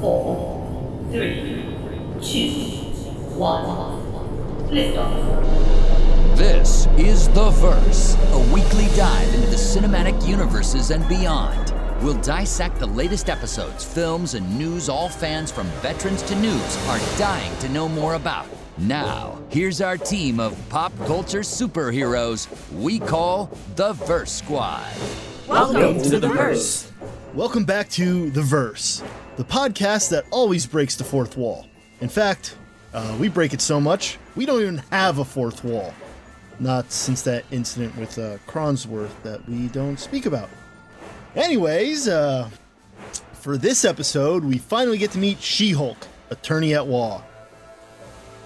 four, three, two, one. Lift off. This is The Verse, a weekly dive into the cinematic universes and beyond. We'll dissect the latest episodes, films, and news all fans from veterans to noobs are dying to know more about. Now, here's our team of pop culture superheroes we call the Verse Squad. Welcome to the verse. Welcome back to The Verse, the podcast that always breaks the fourth wall. In fact, uh, we break it so much, we don't even have a fourth wall. Not since that incident with uh, Cronsworth that we don't speak about. Anyways, uh, for this episode, we finally get to meet She Hulk, attorney at law.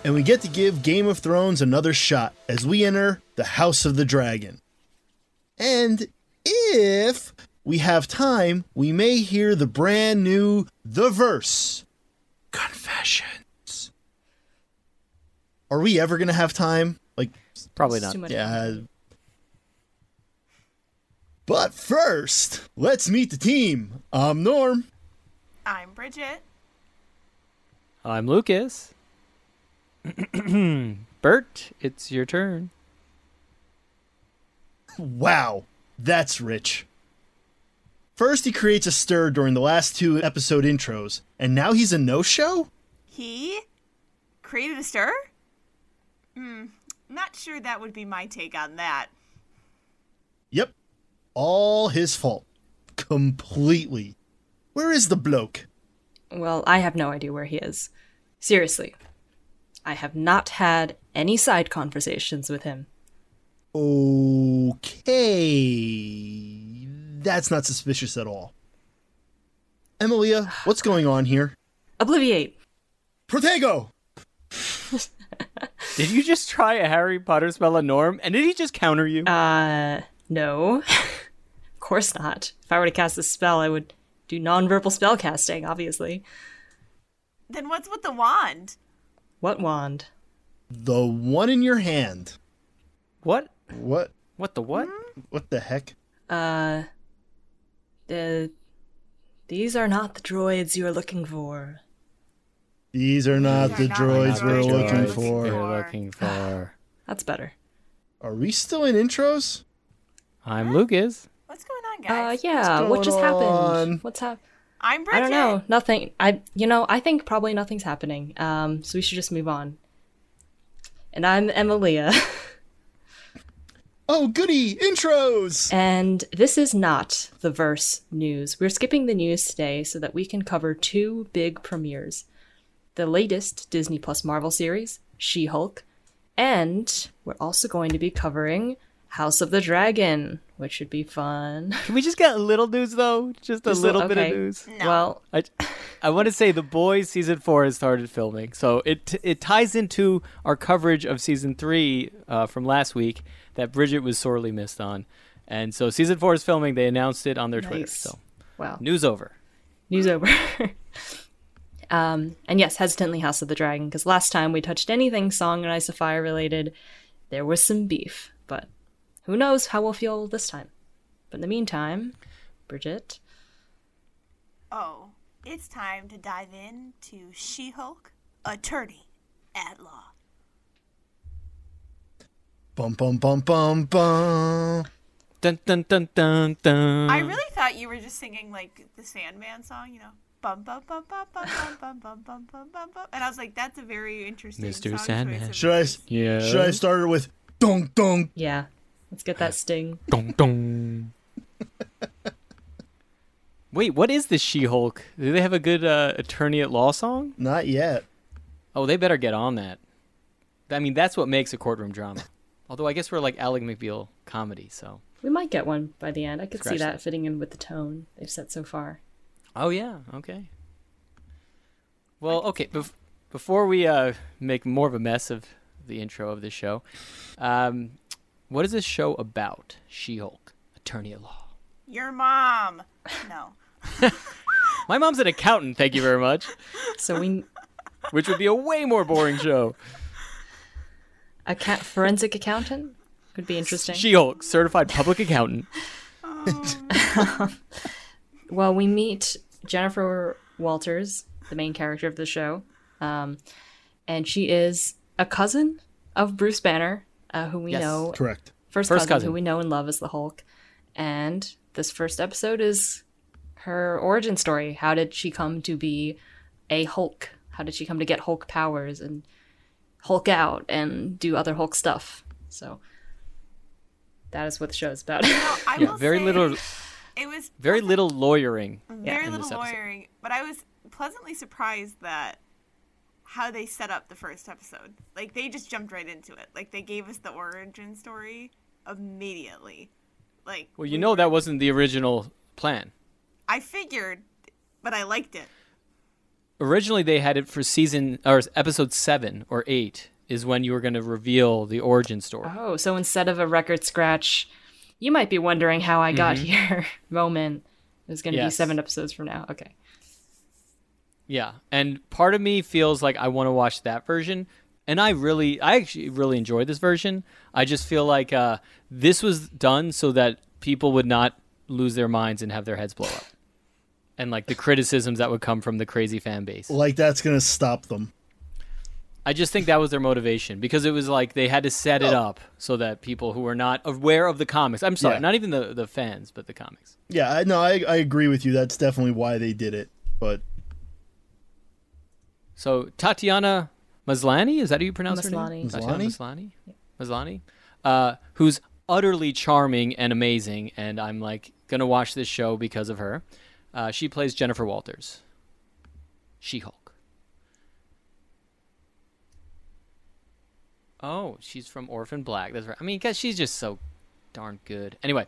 And we get to give Game of Thrones another shot as we enter the House of the Dragon. And if we have time, we may hear the brand new The Verse Confessions. Are we ever going to have time? Like, Probably not. yeah. But first, let's meet the team. I'm Norm. I'm Bridget. I'm Lucas. Bert, it's your turn. Wow, that's rich. First, he creates a stir during the last two episode intros, and now he's a no show? He created a stir? Hmm, not sure that would be my take on that. Yep, all his fault. Completely. Where is the bloke? Well, I have no idea where he is. Seriously. I have not had any side conversations with him. Okay. That's not suspicious at all. Emilia, what's going on here? Obliviate. Protego! Did you just try a Harry Potter spell on Norm? And did he just counter you? Uh, no. of course not. If I were to cast a spell, I would do nonverbal spell casting, obviously. Then what's with the wand? What wand? The one in your hand. what? What? What the what? What the heck? Uh, the. These are not the droids you are looking for. These are not These the are not droids the we're droids looking we're for. looking You're looking for. That's better. Are we still in intros? I'm Lucas. What's going on, Uh, guys? yeah. What just going happened? What's hap? I'm Bridget. I don't know. Nothing. I. You know. I think probably nothing's happening. Um. So we should just move on. And I'm Emilia, Oh, goody! Intros! and this is not the verse news. We're skipping the news today so that we can cover two big premieres: the latest Disney Plus Marvel series, She-Hulk, and we're also going to be covering House of the Dragon, which should be fun. Can we just get a little news though? Just a Just a- little bit of okay. news. Well, I, I want to say the boys season four has started filming, so it it ties into our coverage of season three uh, from last week that Bridget was sorely missed on, and so season four is filming. They announced it on their Twitter. So wow. news over. news over. um, and yes, hesitantly House of the Dragon, because last time we touched anything Song and Ice of Fire related, there was some beef. But who knows how we'll feel this time. But in the meantime, Bridget, Oh, it's time to dive into She-Hulk, attorney at law. Bum bum bum bum bum. Dun dun dun dun dun. I really thought you were just singing like the Sandman song, you know. Bum bum bum bum bum bum bum bum bum bum bum bum. And I was like, that's a very interesting song. Mr. Sandman. choice Should I yeah. should I start it with dong dong? yeah, let's get that sting. Dong dong. Wait, what is this She-Hulk? Do they have a good uh, attorney at law song? Not yet. Oh, they better get on that. I mean, that's what makes a courtroom drama. Although I guess we're like Ally McBeal comedy, so. We might get one by the end. I could see that that. fitting in with the tone they've set so far. Oh yeah, okay. Well, okay. Bef- before we uh, make more of a mess of the intro of this show, um, what is this show about? She-Hulk, attorney at law. Your mom. No. My mom's an accountant. Thank you very much. So we Which would be a way more boring show. a cat forensic accountant could be interesting. She-Hulk, certified public accountant. Well, we meet Jennifer Walters, the main character of the show. Um, and she is a cousin of Bruce Banner, uh, who we Yes. know Correct. first, First cousin, cousin. who we know and love as the Hulk. And this first episode is her origin story. How did she come to be a Hulk? How did she come to get Hulk powers and Hulk out and do other Hulk stuff? So that is what the show is about. No, I Yeah, will very say little, It was very little lawyering. very little this episode. lawyering, but I was pleasantly surprised that how they set up the first episode. Like they just jumped right into it. Like they gave us the origin story immediately. Like Well, you know that wasn't the original plan. I figured, but I liked it. Originally, they had it for season or episode seven or eight is when you were going to reveal the origin story. oh, so instead of a record scratch, you might be wondering how I got here moment. It's going to be Mm-hmm. Seven episodes from now. Okay. Yeah, and part of me feels like I want to watch that version, and I really, I actually really enjoy this version. I just feel like uh, this was done so that people would not lose their minds and have their heads blow up, and like the criticisms that would come from the crazy fan base. Like that's gonna stop them. I just think that was their motivation because it was like they had to set it up so that people who were not aware of the comics, I'm sorry, Yeah. not even the the fans, but the comics. Yeah, no, I, I agree with you. That's definitely why they did it. But So Tatiana Maslany, is that how you pronounce her name? Maslany. Tatiana Maslany? Maslany. Maslany, uh, who's utterly charming and amazing, and I'm like gonna watch this show because of her. Uh, she plays Jennifer Walters, She-Hulk. Oh, she's from Orphan Black. That's right. I mean, guess she's just so darn good. Anyway,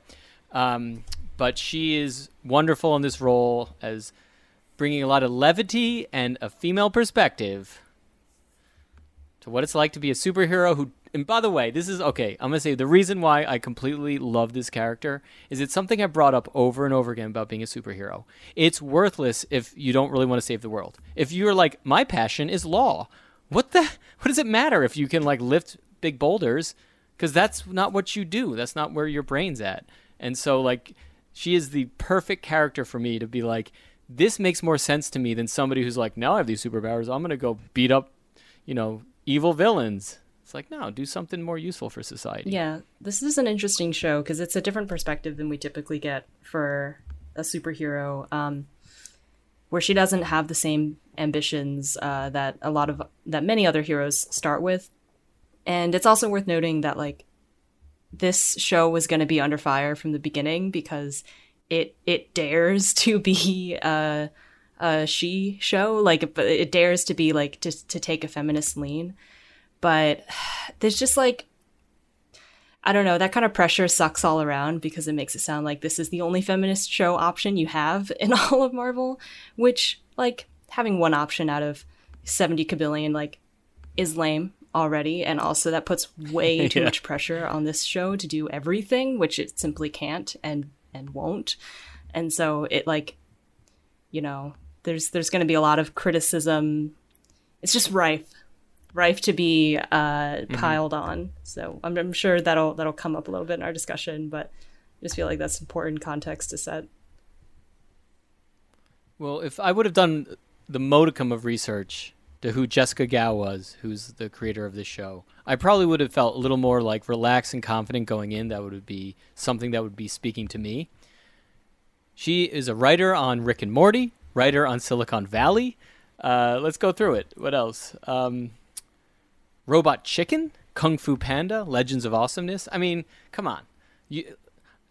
um, but she is wonderful in this role as bringing a lot of levity and a female perspective to what it's like to be a superhero who and by the way this is okay i'm to say the reason why i completely love this character is it's something i brought up over and over again about being a superhero. It's worthless if you don't really want to save the world. If you're like my passion is law. What the what does it matter if you can like lift big boulders? Because that's not what you do. That's not where your brain's at. And so like she is the perfect character for me to be like this makes more sense to me than somebody who's like now i have these superpowers i'm going to go beat up you know evil villains it's like no do something more useful for society Yeah, this is an interesting show because it's a different perspective than we typically get for a superhero, um, where she doesn't have the same ambitions uh, that a lot of that many other heroes start with. And it's also worth noting that like this show was going to be under fire from the beginning because it it dares to be a, a she show, like but it dares to be like to to take a feminist lean. But there's just like I don't know, that kind of pressure sucks all around because it makes it sound like this is the only feminist show option you have in all of Marvel, which like having one option out of 70 kabillion like is lame already. And also that puts way too Yeah. much pressure on this show to do everything, which it simply can't. And and won't. And so it like you know, there's there's going to be a lot of criticism. It's just rife rife to be uh, piled on. So I'm, I'm sure that'll that'll come up a little bit in our discussion, but I just feel like that's important context to set. well if i would have done the modicum of research to who jessica gao was who's the creator of this show i probably would have felt a little more like relaxed and confident going in that would be something that would be speaking to me She is a writer on Rick and Morty, writer on Silicon Valley. Uh, let's go through it. What else? Um, Robot Chicken, Kung Fu Panda, Legends of Awesomeness. I mean, come on. You,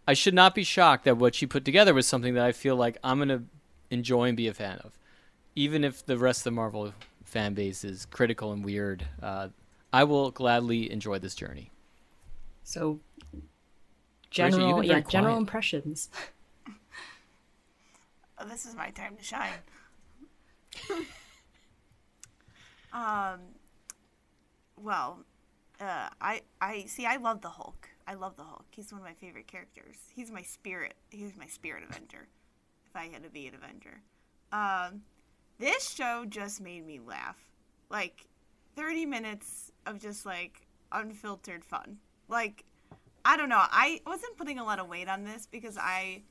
I should not be shocked that what she put together was something that I feel like I'm going to enjoy and be a fan of. Even if the rest of the Marvel fan base is critical and weird, uh, I will gladly enjoy this journey. So general, been yeah, general quiet. impressions. Oh, this is my time to shine. um, well, uh, I I see. I love the Hulk. I love the Hulk. He's one of my favorite characters. He's my spirit. He's my spirit Avenger. If I had to be an Avenger, um, this show just made me laugh. Like, thirty minutes of just like unfiltered fun. Like, I don't know. I wasn't putting a lot of weight on this because I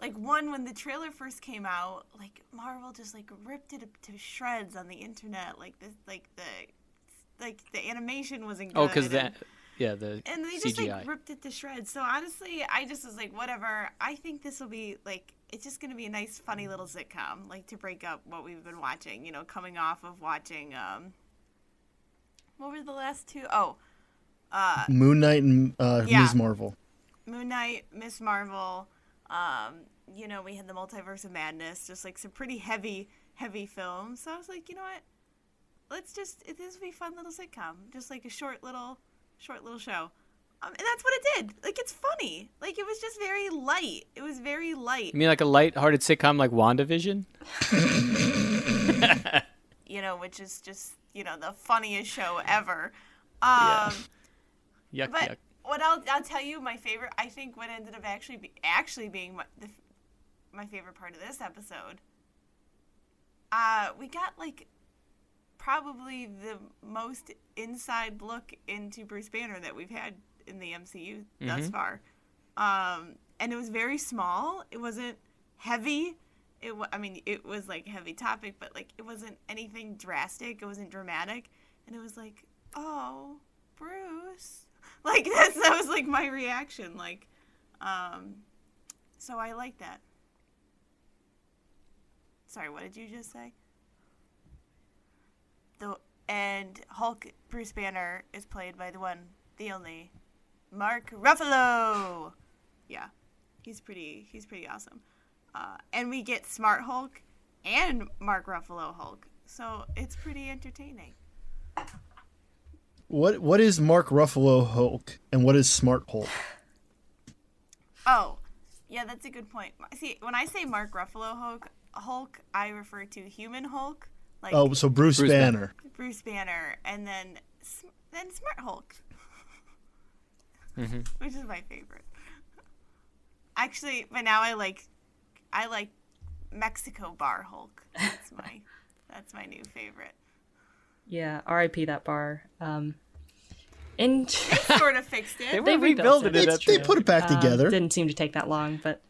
like one when the trailer first came out, like Marvel just like ripped it to shreds on the internet. Like this, like the like the animation wasn't oh, good. Oh, because that, yeah, the and they just CGI. like ripped it to shreds. So honestly, I just was like, whatever. I think this will be like it's just gonna be a nice, funny little sitcom, like to break up what we've been watching. You know, coming off of watching um, what were the last two? Oh, uh, Moon Knight and uh, Yeah. Ms. Marvel. Moon Knight, Miss Marvel. Um, you know, we had the Multiverse of Madness, just like some pretty heavy, heavy films. So I was like, you know what? Let's just it, this will be a fun little sitcom, just like a short little, short little show. Um, and that's what it did. Like it's funny. Like it was just very light. It was very light. You mean like a light-hearted sitcom like WandaVision? You know, which is just you know the funniest show ever. Um, Yuck, But yuck. what I'll I'll tell you, my favorite. I think what ended up actually be, actually being my, the, my favorite part of this episode. Uh, we got like probably the most inside look into Bruce Banner that we've had in the MCU thus far. Um, and it was very small. It wasn't heavy. It I mean, it was like heavy topic, but like it wasn't anything drastic. It wasn't dramatic, and it was like, oh, Bruce. Like that's that was like my reaction. Like, um, so I like that. Sorry, what did you just say? The and Hulk Bruce Banner is played by the one, the only, Mark Ruffalo. Yeah, he's pretty. He's pretty awesome. Uh, and we get Smart Hulk and Mark Ruffalo Hulk, so it's pretty entertaining. What what is Mark Ruffalo Hulk and what is Smart Hulk? Oh, yeah, that's a good point. See, when I say Mark Ruffalo Hulk, Hulk, I refer to human Hulk, like Oh, so Bruce, Bruce Banner. Bruce Banner, and then then Smart Hulk, Mm-hmm. which is my favorite. Actually, but now I like, I like Mexico Bar Hulk. That's my, that's my new favorite. Yeah, R.I.P. that bar. Um, and Sort of fixed They it. were rebuilt it. it. They, at they the put it back um, together. didn't seem to take that long, but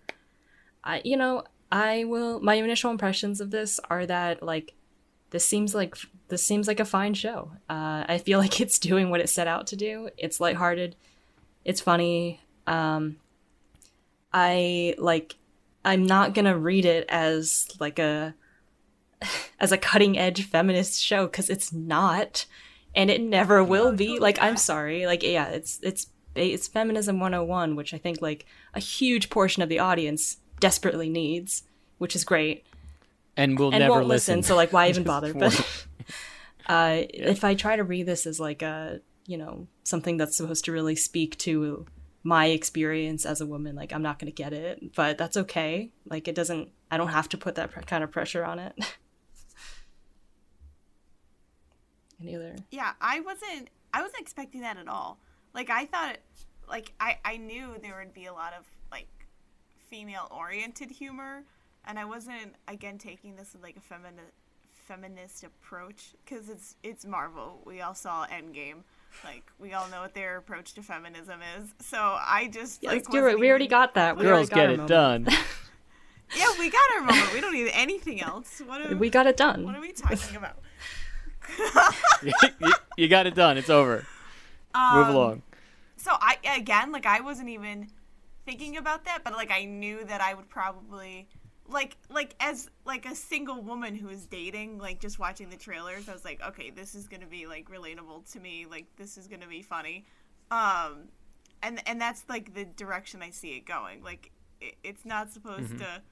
I, you know, I will. My initial impressions of this are that like this seems like this seems like a fine show. Uh, I feel like it's doing what it set out to do. It's lighthearted, it's funny. Um, I like. I'm not gonna read it as like a as a cutting edge feminist show because it's not, and it never will be. Like I'm sorry. Like yeah, it's it's it's feminism 101, which I think like a huge portion of the audience desperately needs, which is great and we'll and never won't listen. So like, why even bother? But uh, if I try to read this as like a you know something that's supposed to really speak to my experience as a woman, like I'm not gonna get it. But that's okay. Like it doesn't. I don't have to put that kind of pressure on it. Any other? Yeah, I wasn't I wasn't expecting that at all. Like I thought like I I knew there would be a lot of like female oriented humor and I wasn't again taking this as like a feminist feminist approach cuz it's it's Marvel. We all saw Endgame. Like we all know what their approach to feminism is. So I just Yeah, like let's do it. wasn't We already got that. We Girls got get it moment. done. Yeah, we got our moment. We don't need anything else. What are, We got it done. what are we talking about? you, you got it done. It's over. Move Um, along. So I again, like I wasn't even thinking about that, but like I knew that I would probably like like as like a single woman who is dating, like just watching the trailers, I was like, okay, this is gonna be like relatable to me. Like this is gonna be funny, um, and and that's like the direction I see it going. Like it, it's not supposed to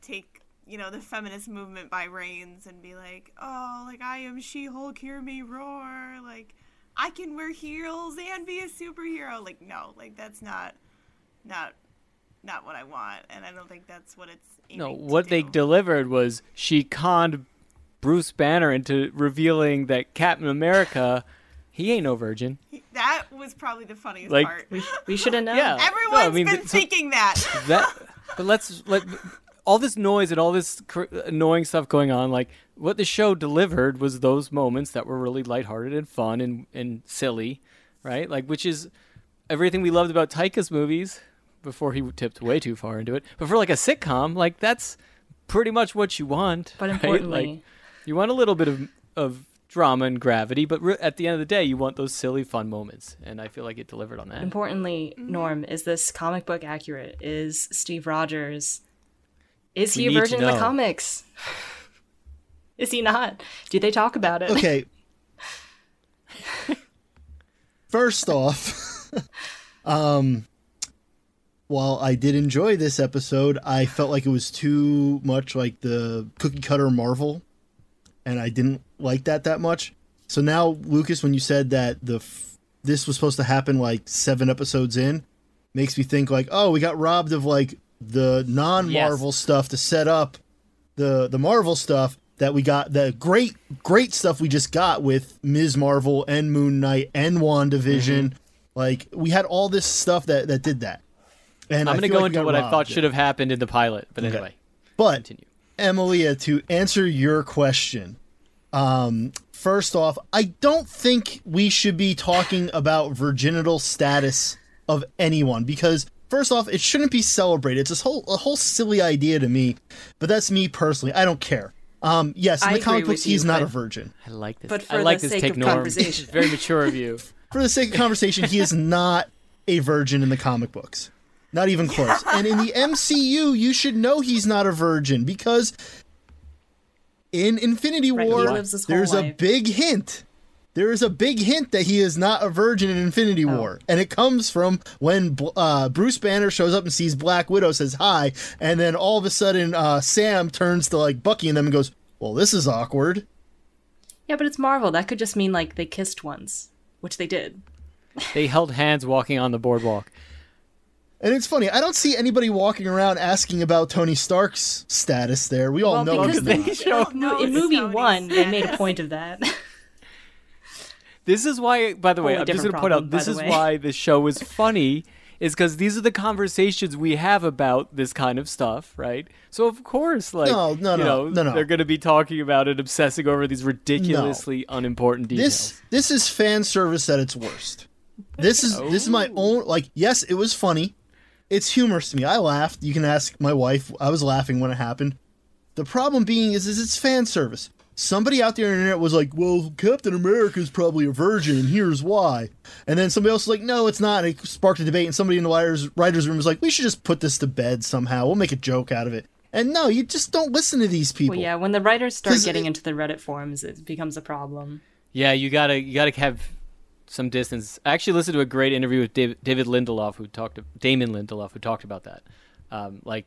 take you know the feminist movement by reins and be like, oh, like I am She-Hulk, hear me roar, like. I can wear heels and be a superhero. Like no, like that's not not not what I want, and I don't think that's what it's. No, aiming to what they do. delivered was she conned Bruce Banner into revealing that Captain America, he ain't no virgin. That was probably the funniest Like- part. We, we should have known. Yeah. No, I mean, been th- so- thinking that. that but let's let all this noise and all this cr- annoying stuff going on like what the show delivered was those moments that were really lighthearted and fun and, and silly right like which is everything we loved about taika's movies before he tipped way too far into it. But for like a sitcom, like that's pretty much what you want. But right? importantly, like, you want a little bit of of drama and gravity, but re- at the end of the day, you want those silly, fun moments, and I feel like it delivered on that. importantly, Norm, is this comic book accurate? Is Steve Rogers is We he a need to virgin in the comics? is he not? Do they talk about it? Okay. First off, um, while I did enjoy this episode, I felt like it was too much like the cookie cutter Marvel, and I didn't like that that much. So now, Lucas, when you said that the f- this was supposed to happen like seven episodes in, makes me think like, oh, we got robbed of like the non-Marvel stuff to set up the the Marvel stuff that we got the great great stuff we just got with Ms. Marvel and Moon Knight and WandaVision. Mm-hmm. Like we had all this stuff that that did that. And I'm going to go like into got what I thought should have happened in the pilot, but anyway, But continue. Emilia, to answer your question, um, first off, I don't think we should be talking about virginital status of anyone because first off, it shouldn't be celebrated. It's this whole a whole silly idea to me, but that's me personally. I don't care. Um, yes, in I the comic books, with you, he's not a virgin. I like this. But I for like the this sake take of norm. conversation. Very mature of you. For the sake of conversation, he is not a virgin in the comic books. Not even close. And in the MCU, you should know he's not a virgin because in Infinity War, lives his whole there's a life. big hint. There is a big hint that he is not a virgin in Infinity Oh. War. And it comes from when uh, Bruce Banner shows up and sees Black Widow, says hi, and then all of a sudden uh, Sam turns to like Bucky and them and goes, Well, this is awkward. Yeah, but it's Marvel. That could just mean like they kissed once, which they did. They held hands walking on the boardwalk. And it's funny, I don't see anybody walking around asking about Tony Stark's status there. We all Well, know because they not. show No, No, in movie Tony's one, they made a point of that. This is why, by the way, Wholly I'm just gonna point out this is way. why the show is funny, is because these are the conversations we have about this kind of stuff, right? So of course, like, No, no, you no, know, no, no. they're going to be talking about it, obsessing over these ridiculously unimportant details. This this is fan service at its worst. This is this is my oh. own like yes, it was funny. It's humorous to me. I laughed. You can ask my wife. I was laughing when it happened. The problem being is is it's fan service. Somebody out there on the internet was like, "Well, Captain America is probably a virgin, and here's why." And then somebody else was like, "No, it's not." And it sparked a debate, and somebody in the writers writers room was like, "We should just put this to bed somehow. We'll make a joke out of it." And no, you just don't listen to these people. well, yeah, when the writers start getting it- into the Reddit forums, it becomes a problem. Yeah, you gotta you gotta have some distance. I actually listened to a great interview with David, David Lindelof, who talked to Damon Lindelof, who talked about that. Um, like,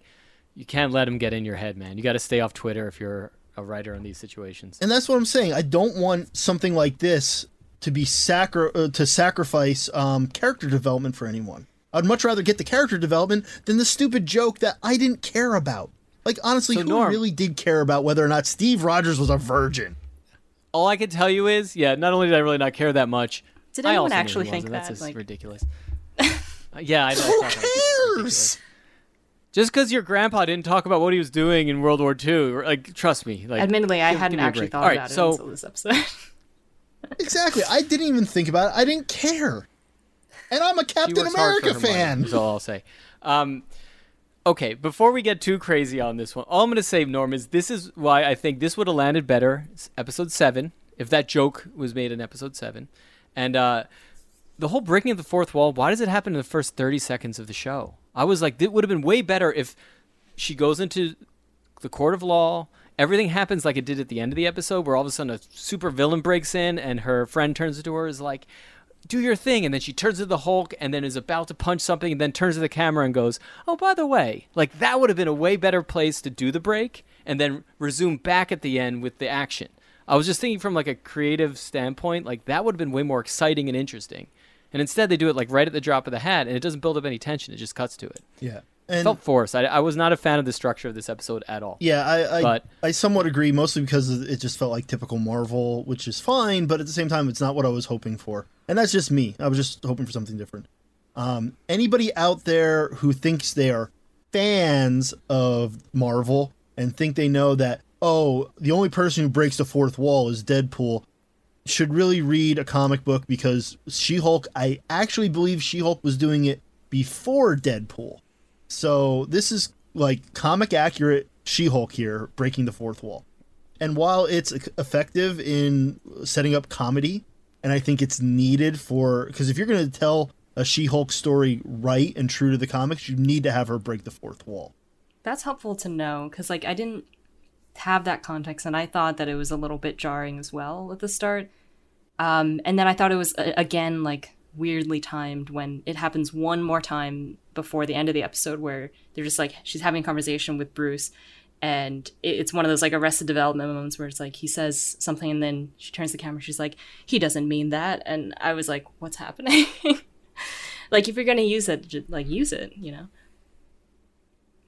you can't let him get in your head, man. You got to stay off Twitter if you're a writer in these situations. And that's what I'm saying. I don't want something like this to be sacri- uh, to sacrifice um, character development for anyone. I'd much rather get the character development than the stupid joke that I didn't care about. Like honestly, So, who Norm- really did care about whether or not Steve Rogers was a virgin? All I can tell you is, yeah, not only did I really not care that much, Did I anyone also actually think that? That's just Like- ridiculous. Yeah, I know. Who I thought that was ridiculous. cares? Just because your grandpa didn't talk about what he was doing in World War II, like, trust me. Like, Admittedly, I give- hadn't give actually thought All right, about it so, until this episode. Exactly. I didn't even think about it. I didn't care. And I'm a Captain works hard for America her money, fan. Is all I'll say. Um, okay, before we get too crazy on this one, all I'm going to say, Norm, is this is why I think this would have landed better, episode seven, if that joke was made in episode seven, and uh, the whole breaking of the fourth wall. Why does it happen in the first thirty seconds of the show? I was like, it would have been way better if she goes into the court of law. Everything happens like it did at the end of the episode, where all of a sudden a super villain breaks in and her friend turns to her is like, "Do your thing," and then she turns to the Hulk and then is about to punch something and then turns to the camera and goes, "Oh, by the way," like that would have been a way better place to do the break and then resume back at the end with the action. I was just thinking from like a creative standpoint, like that would have been way more exciting and interesting. And instead, they do it like right at the drop of the hat, and it doesn't build up any tension. It just cuts to it. Yeah. It And felt forced. I, I was not a fan of the structure of this episode at all. Yeah, I I, But- I somewhat agree, mostly because it just felt like typical Marvel, which is fine, but at the same time, it's not what I was hoping for, and that's just me. I was just hoping for something different. Um, anybody out there who thinks they are fans of Marvel and think they know that oh, the only person who breaks the fourth wall is Deadpool, should really read a comic book because She-Hulk. I actually believe She-Hulk was doing it before Deadpool. So this is like comic accurate She-Hulk here breaking the fourth wall. And while it's effective in setting up comedy, and I think it's needed for because if you're going to tell a She-Hulk story right and true to the comics, you need to have her break the fourth wall. That's helpful to know because, like, I didn't have that context, and I thought that it was a little bit jarring as well at the start. Um, and then I thought it was again like weirdly timed when it happens one more time before the end of the episode where they're just like she's having a conversation with Bruce, and it's one of those like Arrested Development moments where it's like he says something and then she turns the camera, she's like he doesn't mean that, and I was like, what's happening? like if you're gonna use it, just, like use it, you know.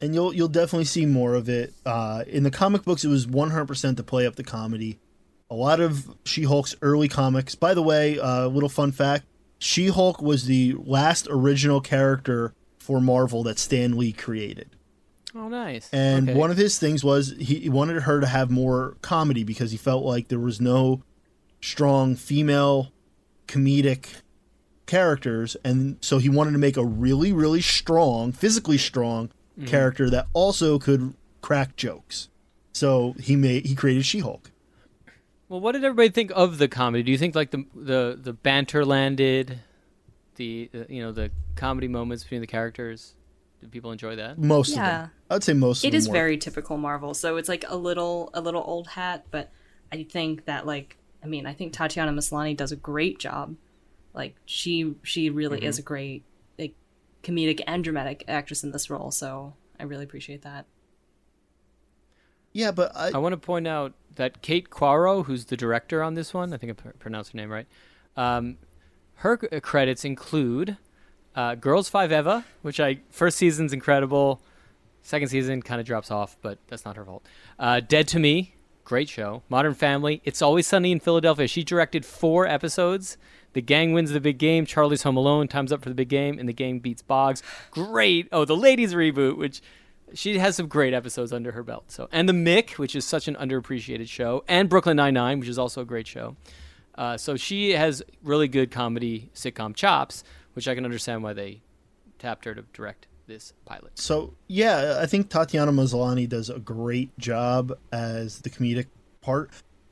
And you'll you'll definitely see more of it. Uh, in the comic books, it was 100% to play up the comedy. A lot of She-Hulk's early comics. By the way, uh, little fun fact: She-Hulk was the last original character for Marvel that Stan Lee created. Oh, nice. And Okay. one of his things was he wanted her to have more comedy because he felt like there was no strong female comedic characters and so he wanted to make a really really strong physically strong character that also could crack jokes so he made he created she-hulk Well, what did everybody think of the comedy? Do you think like the the the banter landed, the uh, you know the comedy moments between the characters? Did people enjoy that? most of Yeah. them i'd say most of It them is were. very typical Marvel, so it's like a little a little old hat, but I think that like I mean I think Tatiana Maslany does a great job. Like she she really Mm-hmm. is a great like comedic and dramatic actress in this role, so I really appreciate that. yeah but I, I want to point out that Kate Coiro, who's the director on this one, I think I pr- pronounced her name right. Um, her c- credits include uh, Girls Five Eva, which I first season's incredible, second season kind of drops off, but that's not her fault. Uh, Dead to Me, great show. Modern Family, It's Always Sunny in Philadelphia. She directed four episodes. The gang wins the big game. Charlie's Home Alone. Time's up for the big game, and the gang beats Boggs. Great. Oh, the ladies reboot, which she has some great episodes under her belt. So, and the Mick, which is such an underappreciated show, and Brooklyn Nine Nine, which is also a great show. Uh, so she has really good comedy sitcom chops, which I can understand why they tapped her to direct this pilot. So yeah, I think Tatiana Maslany does a great job as the comedic part.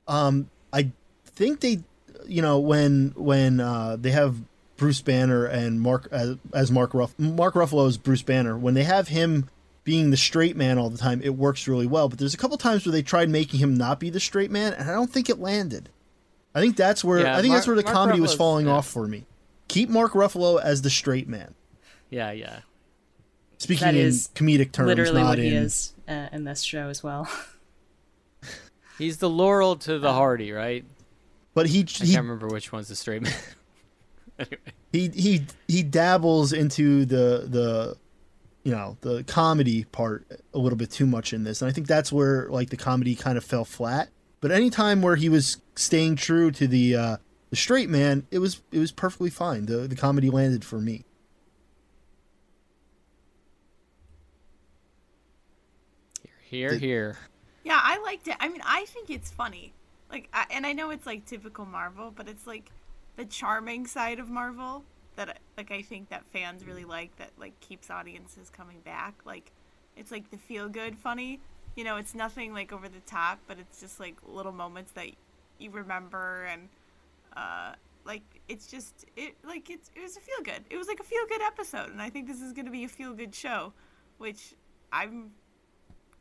Um, I think they, you know, when when uh, they have Bruce Banner and Mark as, as Mark Ruff Mark Ruffalo is Bruce Banner, when they have him being the straight man all the time, it works really well. But there's a couple times where they tried making him not be the straight man, and I don't think it landed. I think that's where Yeah, I think that's where the Mark comedy was falling yeah. off for me. Keep Mark Ruffalo as the straight man. Yeah, yeah. Speaking That in is comedic terms, Literally not what he in is uh, in this show as well. He's the Laurel to the Hardy, right? But he I can't remember which one's the straight man. anyway. he he he dabbles into the the you know the comedy part a little bit too much in this and i think that's where like the comedy kind of fell flat but any time where he was staying true to the uh the straight man it was it was perfectly fine the the comedy landed for me Here, The- here. Yeah, I liked it. I mean, I think it's funny. Like, I, and I know it's like typical Marvel, but it's like the charming side of Marvel that, like, I think that fans really like. That like keeps audiences coming back. Like, it's like the feel good funny. You know, it's nothing like over the top, but it's just like little moments that you remember and uh like it's just it like it's it was a feel good. It was like a feel good episode, and I think this is going to be a feel good show, which I'm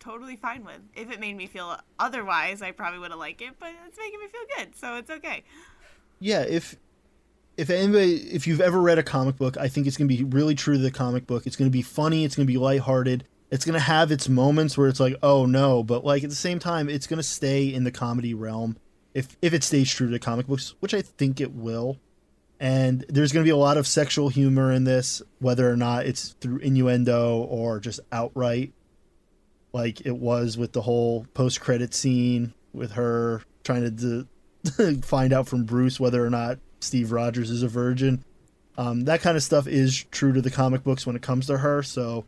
totally fine with. If it made me feel otherwise, I probably would have liked it, but it's making me feel good, so it's okay. yeah if if anybody if you've ever read a comic book i think it's going to be really true to the comic book it's going to be funny it's going to be lighthearted it's going to have its moments where it's like oh no but like at the same time it's going to stay in the comedy realm if if it stays true to comic books which i think it will and there's going to be a lot of sexual humor in this whether or not it's through innuendo or just outright like it was with the whole post-credit scene with her trying to d- find out from Bruce whether or not Steve Rogers is a virgin. Um, that kind of stuff is true to the comic books when it comes to her, so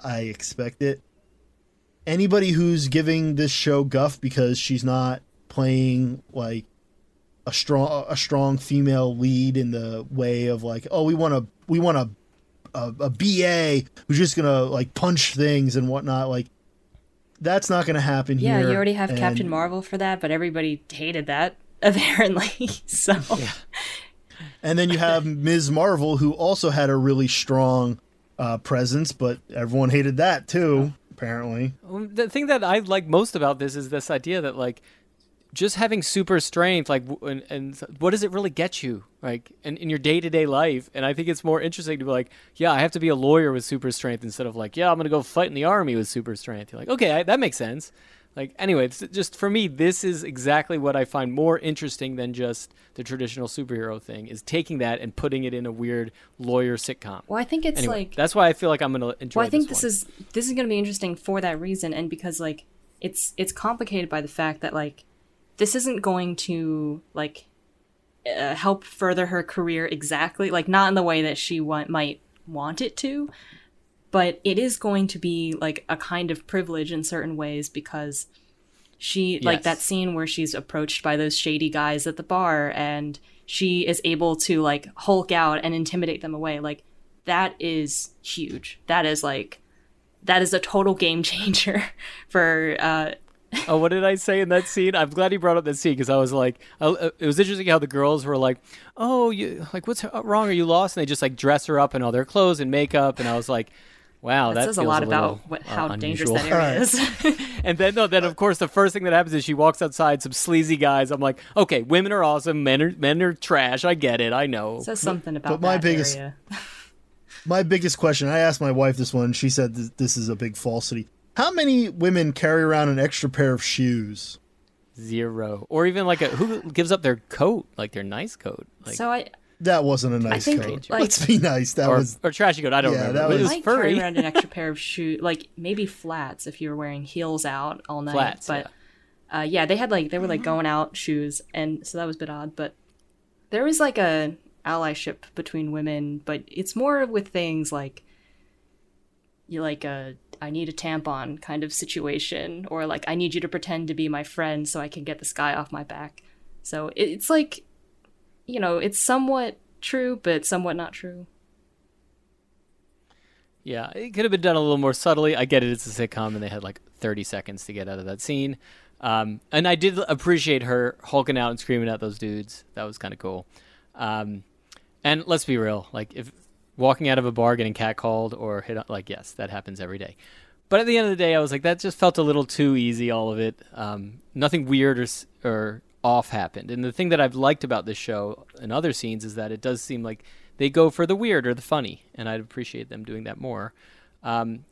I expect it. Anybody who's giving this show guff because she's not playing like a strong a strong female lead in the way of like, oh, we want to we want a a, a BA who's just gonna like punch things and whatnot. Like that's not gonna happen here. Yeah, here. you already have and- Captain Marvel for that, but everybody hated that apparently. so And then you have Ms. Marvel, who also had a really strong uh, presence, but everyone hated that too, apparently. The thing that I like most about this is this idea that like just having super strength, like, and, and what does it really get you, like, in, in your day to day life? And I think it's more interesting to be like, yeah, I have to be a lawyer with super strength instead of like, yeah, I'm gonna go fight in the army with super strength. You're like, okay, I, that makes sense. Like, anyway, it's just for me, this is exactly what I find more interesting than just the traditional superhero thing. Is taking that and putting it in a weird lawyer sitcom. well, I think it's Anyway, like that's why I feel like I'm gonna enjoy. Well, I think this, this, is this is going to be interesting for that reason, and because like it's it's complicated by the fact that like this isn't going to like uh, help further her career exactly, like not in the way that she want, might want it to, but it is going to be like a kind of privilege in certain ways because she like that scene where she's approached by those shady guys at the bar and she is able to like hulk out and intimidate them away like that is huge. That is like that is a total game changer for uh Oh, what did I say in that scene? I'm glad he brought up that scene because I was like, uh, it was interesting how the girls were like, "Oh, you like what's wrong? Are you lost?" And they just like dress her up in all their clothes and makeup, and I was like, "Wow, that, that, says a feels lot little, about what, uh, how dangerous unusual." that area is And then, no, then of course the first thing that happens is she walks outside, some sleazy guys. I'm like, okay, women are awesome, men are men are trash. I get it, I know. It says something about my that biggest- area My biggest question I asked my wife this one, she said th- this is a big falsity. How many women carry around an extra pair of shoes? Zero, or even like a who gives up their coat, like their nice coat, like so i That wasn't a nice think, coat. like- Let's be nice. That or, was or trashy coat. I don't Yeah, remember. that but it was- was might carry around an extra pair of shoes like maybe flats if you were wearing heels out all night Flats, but uh, yeah they had like they were like going out shoes and so that was a bit odd but there is like a allyship between women but it's more with things like you like a I need a tampon kind of situation or like I need you to pretend to be my friend so I can get this guy off my back so it's like you know it's somewhat true but somewhat not true Yeah, it could have been done a little more subtly. I get it; it's a sitcom, and they had like 30 seconds to get out of that scene. Um, and I did appreciate her hulking out and screaming at those dudes. That was kind of cool. Um, and let's be real: like if walking out of a bar getting catcalled or hit, on, like yes, that happens every day. But at the end of the day, I was like, that just felt a little too easy. All of it, um, nothing weird or or off happened. And the thing that I've liked about this show and other scenes is that it does seem like they go for the weird or the funny, and I'd appreciate them doing that more. Um,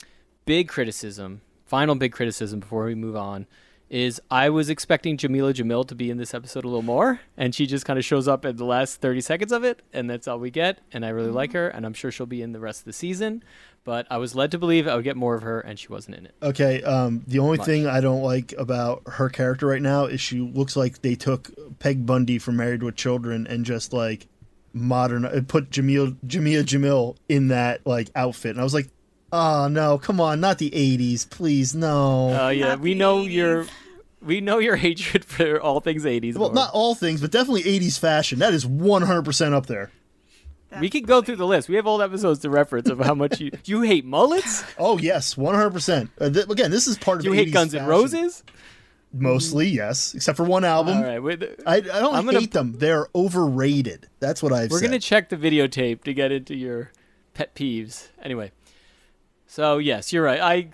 big criticism, final big criticism before we move on, is I was expecting Jamila Jamil to be in this episode a little more, and she just kind of shows up at the last 30 seconds of it, and that's all we get. And I really like her, and I'm sure she'll be in the rest of the season. But I was led to believe I would get more of her, and she wasn't in it. Okay, um, the only Much. thing I don't like about her character right now is she looks like they took Peg Bundy from Married with Children and just like modern uh, put Jamil Jamia Jamil in that like outfit, and I was like, oh no, come on, not the '80s, please, no. Oh yeah, Not we know 80s. your we know your hatred for all things 80s. well, not all things, but definitely '80s fashion. That is 100% up there. we could go through the list. We have old episodes to reference of how much you you hate mullets. Oh yes, 100%. Uh, again, this is part of You hate 80s Guns N' fashion. Roses. Mostly, yes, except for one album. All right, I, I don't I'm gonna- hate them. They're overrated. That's what I've We're said. gonna check the videotape to get into your pet peeves. Anyway, so yes, you're right. I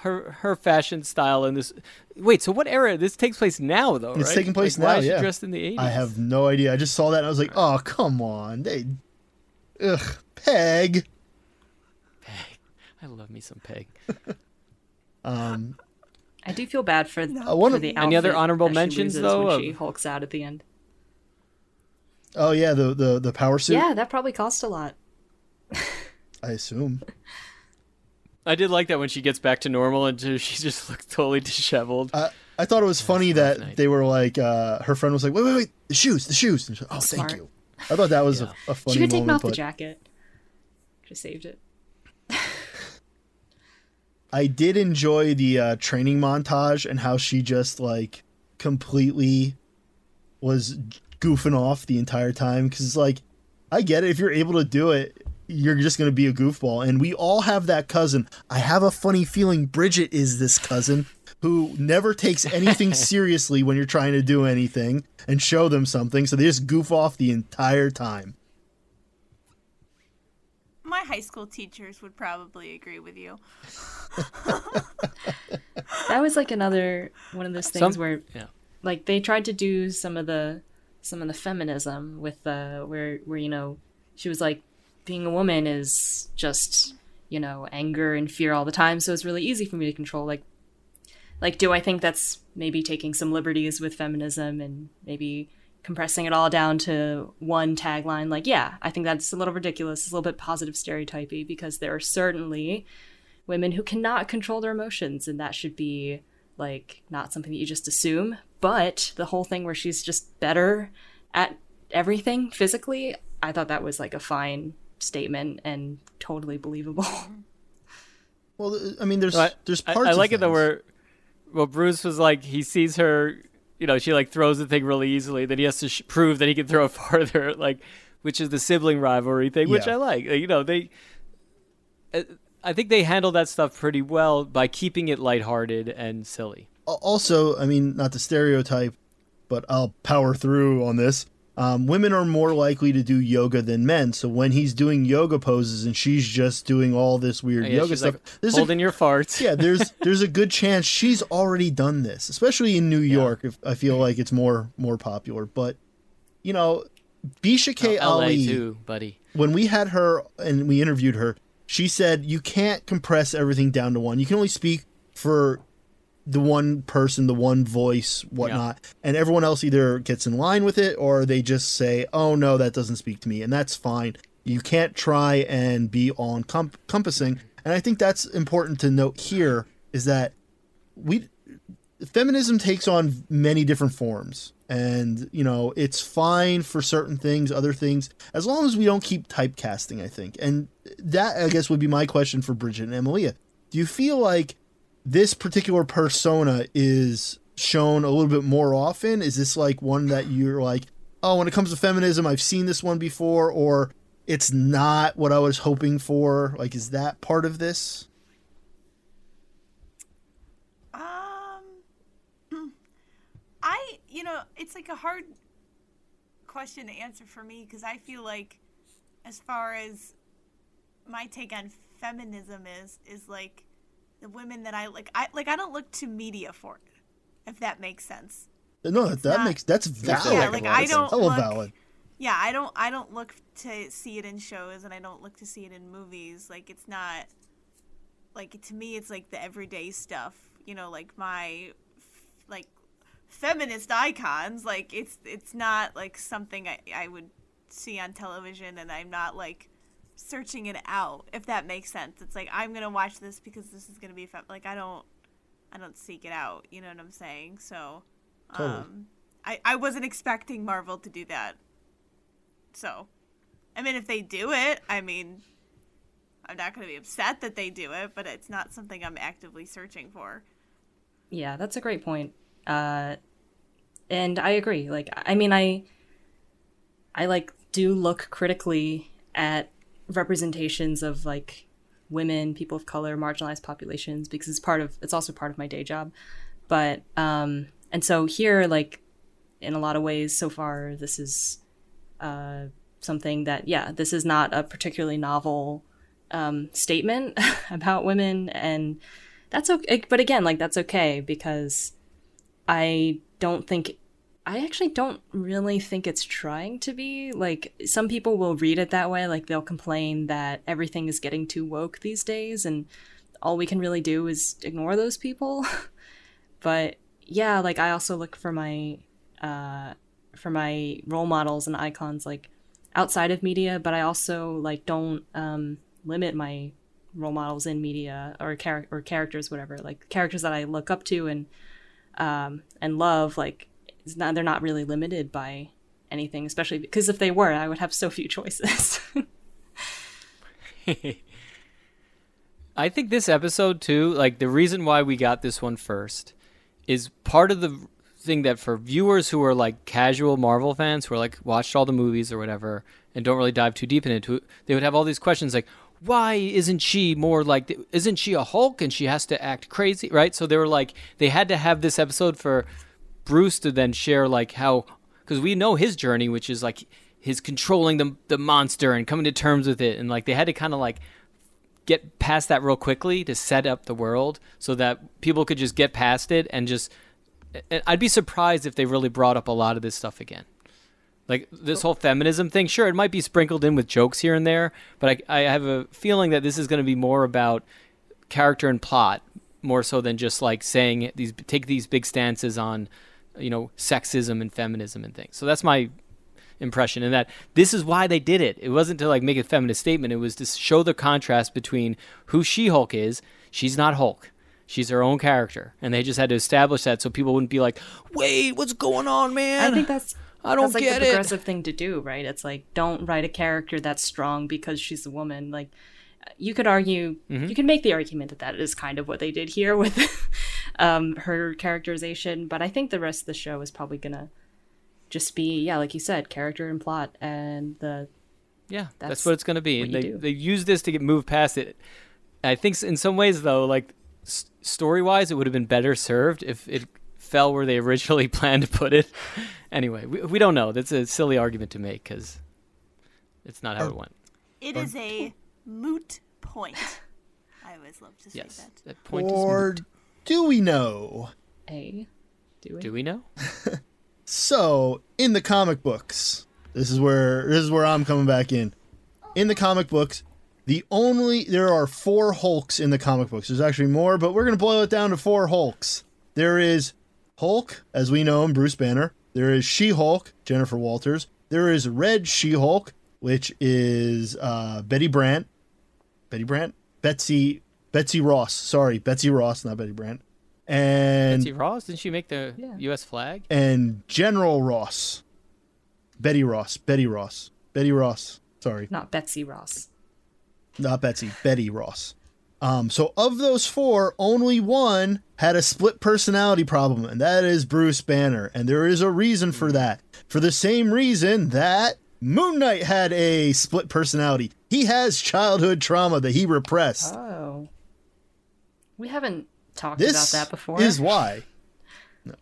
her her fashion style in this. Wait, so what era? This takes place now, though, It's right? taking place Like, Why now, is she yeah. dressed in the 80s? I have no idea. I just saw that and I was like, oh, come on. They. Ugh. Peg. Peg, I love me some Peg. Um, I do feel bad for, I wanna- for the Any other honorable that mentions, loses though, when of- she hulks out at the end. oh, yeah, the, the, the power suit, Yeah, that probably cost a lot. I assume. I did like that when she gets back to normal and she just looks totally disheveled. I, I thought it was funny that night. they were like, uh, her friend was like, wait, wait, wait, the shoes, the shoes. And she's like, oh, Smart. thank you. I thought that was Yeah. a, a funny she could have taken moment, off the jacket. Just saved it. I did enjoy the uh, training montage and how she just like completely was goofing off the entire time because it's like I get it if you're able to do it you're just going to be a goofball. And we all have that cousin. I have a funny feeling Bridget is this cousin who never takes anything seriously when you're trying to do anything and show them something. So they just goof off the entire time. My high school teachers would probably agree with you. That was like another one of those things Some- where yeah. like they tried to do some of the some of the feminism with uh where where you know she was like being a woman is just you know anger and fear all the time. So it's really easy for me to control like like do i think that's maybe taking some liberties with feminism and maybe compressing it all down to one tagline? Like yeah i think that's a little ridiculous it's a little bit positive stereotypy because there are certainly women who cannot control their emotions and that should be like not something that you just assume. But the whole thing where she's just better at everything physically i thought that was like a fine statement and totally believable Well, I mean, there's So I, there's parts. I, like of it though things. where well Bruce was like he sees her you know she like throws the thing really easily then he has to sh- prove that he can throw it farther like which is the sibling rivalry thing which Yeah. I like you know they uh, I think they handle that stuff pretty well by keeping it lighthearted and silly also, I mean, not to stereotype, but I'll power through on this. Um, women are more likely to do yoga than men. So when he's doing yoga poses and she's just doing all this weird Yeah, yoga stuff, like there's a, holding your farts yeah, there's there's a good chance she's already done this, especially in New York. If I feel like it's more more popular, but you know, Bisha K. LA Ali, too buddy when we had her and we interviewed her, she said you can't compress everything down to one. You can only speak for the one person, the one voice, whatnot, and everyone else either gets in line with it or they just say, "Oh no, that doesn't speak to me," and that's fine. You can't try and be all encompassing, and I think that's important to note here is that we feminism takes on many different forms. And you know it's fine for certain things other things as long as we don't keep typecasting i think. And that i guess would be my question for bridget and emilia. Do you feel like this particular persona is shown a little bit more often? Is this like one that you're like oh when it comes to feminism i've seen this one before or it's not what i was hoping for? Like is that part of this? Um, I, you know, it's like a hard question to answer for me because I feel like, as far as my take on feminism is, is like the women that I like. I like. I don't look to media for it, if that makes sense. no that, that not- makes that's valid Yeah, like like a lot I don't hella look. valid Yeah, I don't. I don't look to see it in shows, and I don't look to see it in movies. Like it's not. Like to me, it's like the everyday stuff. You know, like my, like, feminist icons. Like it's it's not like something I I would see on television, and I'm not like searching it out. If that makes sense, it's like I'm gonna watch this because this is gonna be fun like I don't I don't seek it out. You know what I'm saying? So, Totally. um, I I wasn't expecting Marvel to do that. So, I mean, if they do it, I mean, I'm not going to be upset that they do it, but it's not something I'm actively searching for. Yeah, that's a great point. Uh, and I agree. Like, I mean, I, I like do look critically at representations of like women, people of color, marginalized populations because it's part of it's also part of my day job. But um, and so here, like, in a lot of ways, so far, this is uh, something that yeah, this is not a particularly novel um, statement about women and that's okay but again like that's okay because i don't think i actually don't really think it's trying to be like some people will read it that way like they'll complain that everything is getting too woke these days and all we can really do is ignore those people. But yeah like i also look for my uh for my role models and icons like outside of media but i also like don't um limit my role models in media or char- or characters whatever like characters that i look up to and um and love like it's not they're not really limited by anything especially because if they were i would have so few choices I think this episode too, like the reason why we got this one first is part of the thing that for viewers who are like casual Marvel fans who are like watched all the movies or whatever and don't really dive too deep into it, they would have all these questions like, why isn't she more like? Isn't she a Hulk and she has to act crazy, right? So they were like, they had to have this episode for Bruce to then share like how because we know his journey, which is like his controlling the the monster and coming to terms with it, and like they had to kind of like get past that real quickly to set up the world so that people could just get past it and just I'd be surprised if they really brought up a lot of this stuff again. Like this whole feminism thing, sure, it might be sprinkled in with jokes here and there, but I, I have a feeling that this is going to be more about character and plot more so than just like saying these take these big stances on you know sexism and feminism and things. So that's my impression and that this is why they did it. It wasn't to like make a feminist statement, it was to show the contrast between who She-Hulk is. She's not Hulk. She's her own character, and they just had to establish that so people wouldn't be like, "Wait, what's going on, man?" I think that's I don't that's like get the it. progressive thing to do, right? It's like don't write a character that's strong because she's a woman. Like you could argue, Mm-hmm. you can make the argument that that is kind of what they did here with um, her characterization. But I think the rest of the show is probably gonna just be, yeah, like you said, character and plot, and the Yeah, that's, That's what it's going to be. And they do. they use this to get moved past it. I think in some ways though, like s- story wise, it would have been better served if it fell where they originally planned to put it. anyway, we, we don't know. That's a silly argument to make because it's not how it went. It is a moot point. I always love to say Yes, that. that point is Or moot. do we know? A. Do we? Do we know? So, in the comic books, this is where this is where I'm coming back in. In the comic books, the only there are four Hulks in the comic books. There's actually more, but we're gonna boil it down to four Hulks. There is Hulk, as we know him, Bruce Banner. There is She-Hulk, Jennifer Walters. There is Red She-Hulk, which is uh, Betty Brant. Betty Brant? Betsy Betsy Ross. Sorry, Betsy Ross, not Betty Brant. And Betsy Ross didn't she make the Yeah. U.S. flag? and General Ross. Betty Ross. Betty Ross. Betty Ross. Sorry, Not Betsy Ross. not Betsy. Betty Ross. Um, so of those four, only one had a split personality problem, and that is Bruce Banner. And there is a reason for that. For the same reason that Moon Knight had a split personality. He has childhood trauma that he repressed. Oh. We haven't talked this about that before. is why.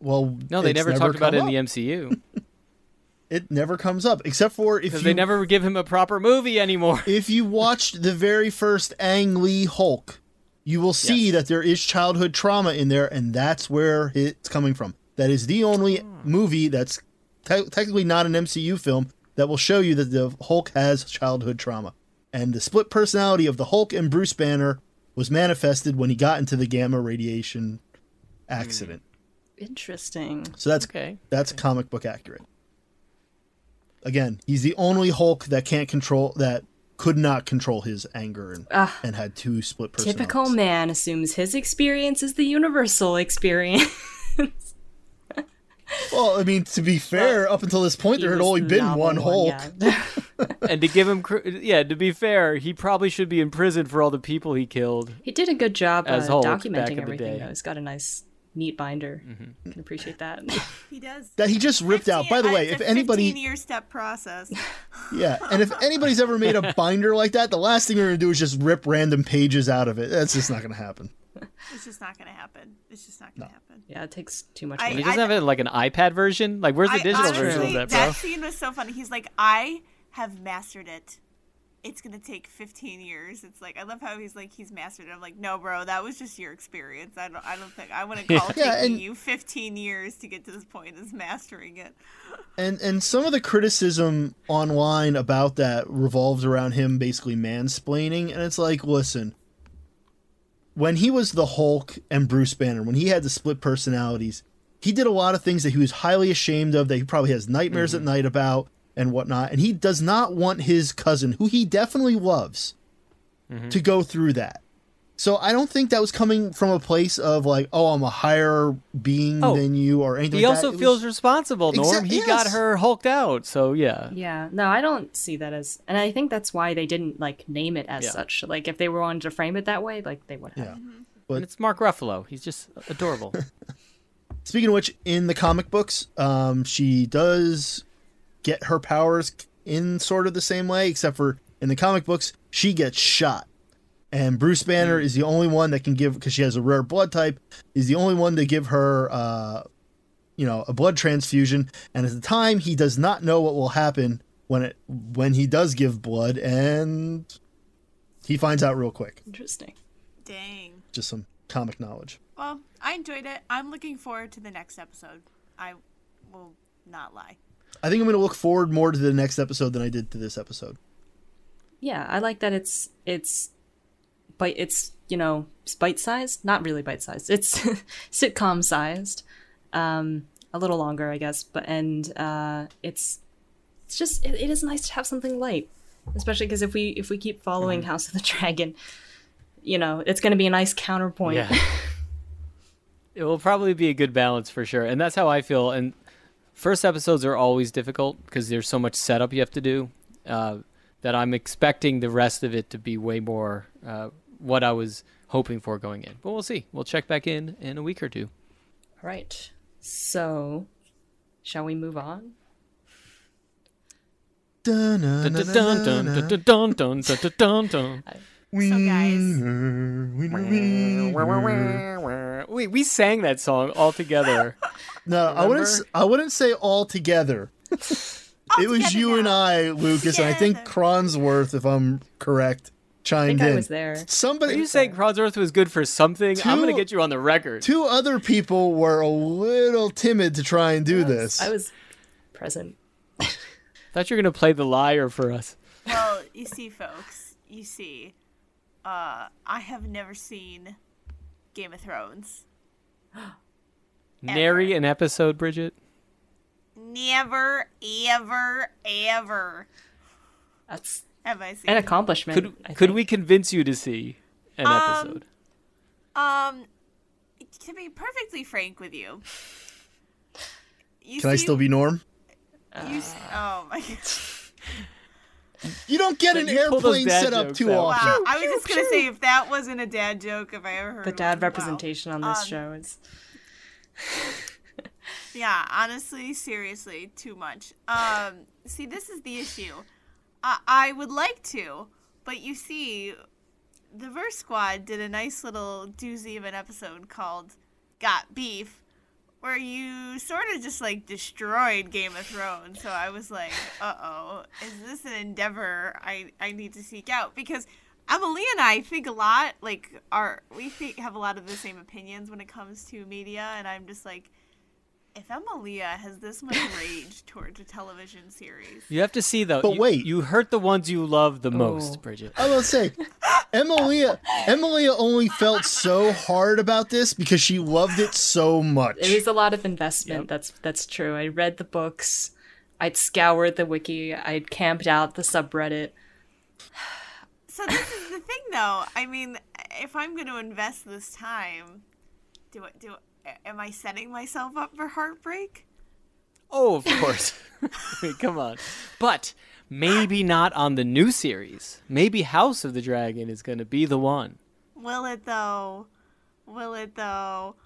Well, No, they it's never, talked about it come in the. MCU It never comes up, except for if you they never give him a proper movie anymore. if you watched the very first Ang Lee Hulk, you will see Yes. that there is childhood trauma in there, and that's where it's coming from. That is the only ah. movie that's te- technically not an MCU film that will show you that the Hulk has childhood trauma. And the split personality of the Hulk and Bruce Banner was manifested when he got into the gamma radiation accident. Interesting. So that's Okay. that's comic book accurate. Again, he's the only Hulk that can't control that could not control his anger and, Ah. and had two split personalities. Typical man assumes his experience is the universal experience. Well, I mean, to be fair, up until this point, there had only been one Hulk. yeah. and to give him, yeah, to be fair, he probably should be in prison for all the people he killed. he did a good job uh, As Hulk back in documenting the everything. day. Though. He's got a nice, neat binder. Can appreciate that. He does. That he just ripped out. By the way, if anybody, year step process. yeah, and if anybody's ever made a binder like that, the last thing you're gonna do is just rip random pages out of it. That's just not gonna happen. It's just not gonna happen. It's just not gonna happen. Yeah, it takes too much. I- He doesn't have it like an iPad version. Like, where's the I digital honestly, version of that, bro? that scene was so funny. He's like, I have mastered it. It's gonna take 15 years. It's like I love how he's like he's mastered it. I'm like, no, bro, that was just your experience. I don't, I don't think I wouldn't call it Yeah, taking and- you 15 years to get to this point as mastering it. And and some of the criticism online about that revolves around him basically mansplaining, and it's like, listen, when he was the Hulk and Bruce Banner, when he had the split personalities, he did a lot of things that he was highly ashamed of, that he probably has nightmares at mm-hmm. night about and whatnot, and he does not want his cousin, who he definitely loves, mm-hmm. to go through that. So I don't think that was coming from a place of like, oh, I'm a higher being Oh, than you or anything. He like also that. Feels was- responsible, Norm. Exact- he got her hulked out, so yeah. Yeah, no, I don't see that as, and I think that's why they didn't like name it as Yeah. such. Like, if they were wanted to frame it that way, like they would have. Yeah. and it's Mark Ruffalo. He's just adorable. Speaking of which, in the comic books, um, she does get her powers in sort of the same way, except for in the comic books, she gets shot. And Bruce Banner is the only one that can give, because she has a rare blood type, is the only one to give her, uh, you know, a blood transfusion. And at the time, he does not know what will happen when it when he does give blood, and he finds out real quick. Interesting. Dang. Just some comic knowledge. Well, I enjoyed it. I'm looking forward to the next episode. I will not lie. I think I'm going to look forward more to the next episode than I did to this episode. Yeah, I like that it's it's but it's, you know, bite sized. Not really bite sized. It's sitcom sized. Um a little longer, I guess, but and uh it's it's just it, it is nice to have something light. Especially because if we if we keep following House of the Dragon, you know, it's going to be a nice counterpoint. Yeah. it will probably be a good balance for sure. And that's how I feel. And first episodes are always difficult because there's so much setup you have to do uh, that I'm expecting the rest of it to be way more uh, what I was hoping for going in. But we'll see. We'll check back in in a week or two. All right. So, shall we move on? We so guys, we sang that song all together. no, Remember? I wouldn't. I wouldn't say all together. all it was you now. and I, Lucas, and I think Cronsworth, if I'm correct chimed think in. I was there. Are Somebody, you saying Crodsworth was good for something? I'm gonna get you on the record. two other people were a little timid to try and do this. I was present. Thought you were gonna play the liar for us. well, you see, folks, you see, uh, I have never seen Game of Thrones. Nary an episode, Bridget. Never, ever, ever That's have I seen. an accomplishment. Could could we convince you to see an Um, episode? Um, to be perfectly frank with you, you Can I still be Norm? You, s- oh my god! You don't get an you pull those airplane set up too out. often. Wow, I was just gonna say if that wasn't a dad joke, if I ever heard the one, dad wow. representation on this Um, show is Yeah, honestly, seriously, too much. Um, see, this is the issue. I, would like to, but you see, the Verse Squad did a nice little doozy of an episode called "Got Beef," where you sort of just like destroyed Game of Thrones. So I was like, "Uh oh, is this an endeavor I I need to seek out?" Because Emily and I think a lot, like are we think, have a lot of the same opinions when it comes to media, and I'm just like if Emilia has this much rage towards a television series, You have to see though. But you, wait. you hurt the ones you love the oh. most, Oh. Bridget. I will say, Emilia, Emilia only felt so hard about this because she loved it so much. it was a lot of investment. That's that's true. I read the books. I'd scoured the wiki. I'd camped out the subreddit. so this is the thing, though. I mean, if I'm going to invest this time, do it? Do am I setting myself up for heartbreak? Oh, of course. I mean, come on. But maybe not on the new series. Maybe House of the Dragon is going to be the one. Will it though? Will it though?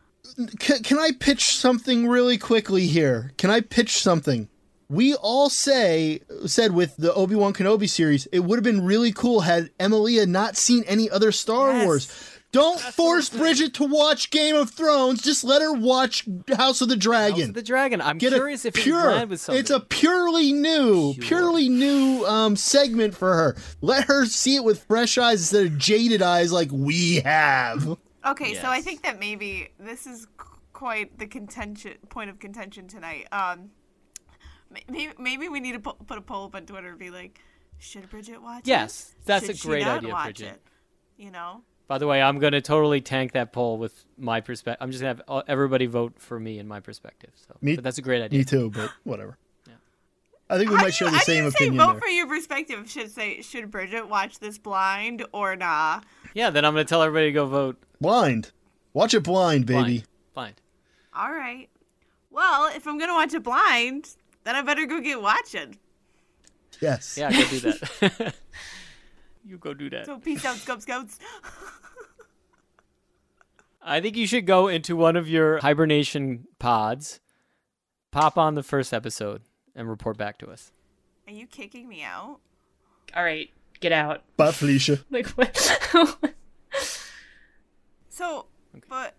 can, can I pitch something really quickly here? Can I pitch something? We all say said with the Obi Wan Kenobi series, it would have been really cool had Emilia not seen any other Star Yes. Wars. Don't force Bridget to watch Game of Thrones. Just let her watch House of the Dragon. House of the Dragon. I'm Get curious if it pure. would land with something. It's a purely new, Pure. purely new um, segment for her. Let her see it with fresh eyes instead of jaded eyes like we have. Okay, so I think that maybe this is quite the contention point of contention tonight. Um, maybe, maybe we need to put a poll up on Twitter and be like, should Bridget watch it? Yes, that's Should a great not idea, watch Bridget. It? You know, By the way, I'm going to totally tank that poll with my perspective. I'm just going to have uh, everybody vote for me and my perspective. So, Me- but that's a great idea. Me too, but whatever. yeah. I think we How might do share you- the how do same you say opinion vote there. for your perspective. Should say should Bridget watch this blind or nah? Yeah, then I'm going to tell everybody to go vote Blind. Watch it blind, baby. blind. Blind. All right. Well, if I'm gonna watch it blind, then I better go get watching. Yes. Yeah, go do that. you go do that. So peace out, Scouts Scouts. I think you should go into one of your hibernation pods, pop on the first episode, and report back to us. Are you kicking me out? All right, get out. Bye, Felicia. Like what? So, but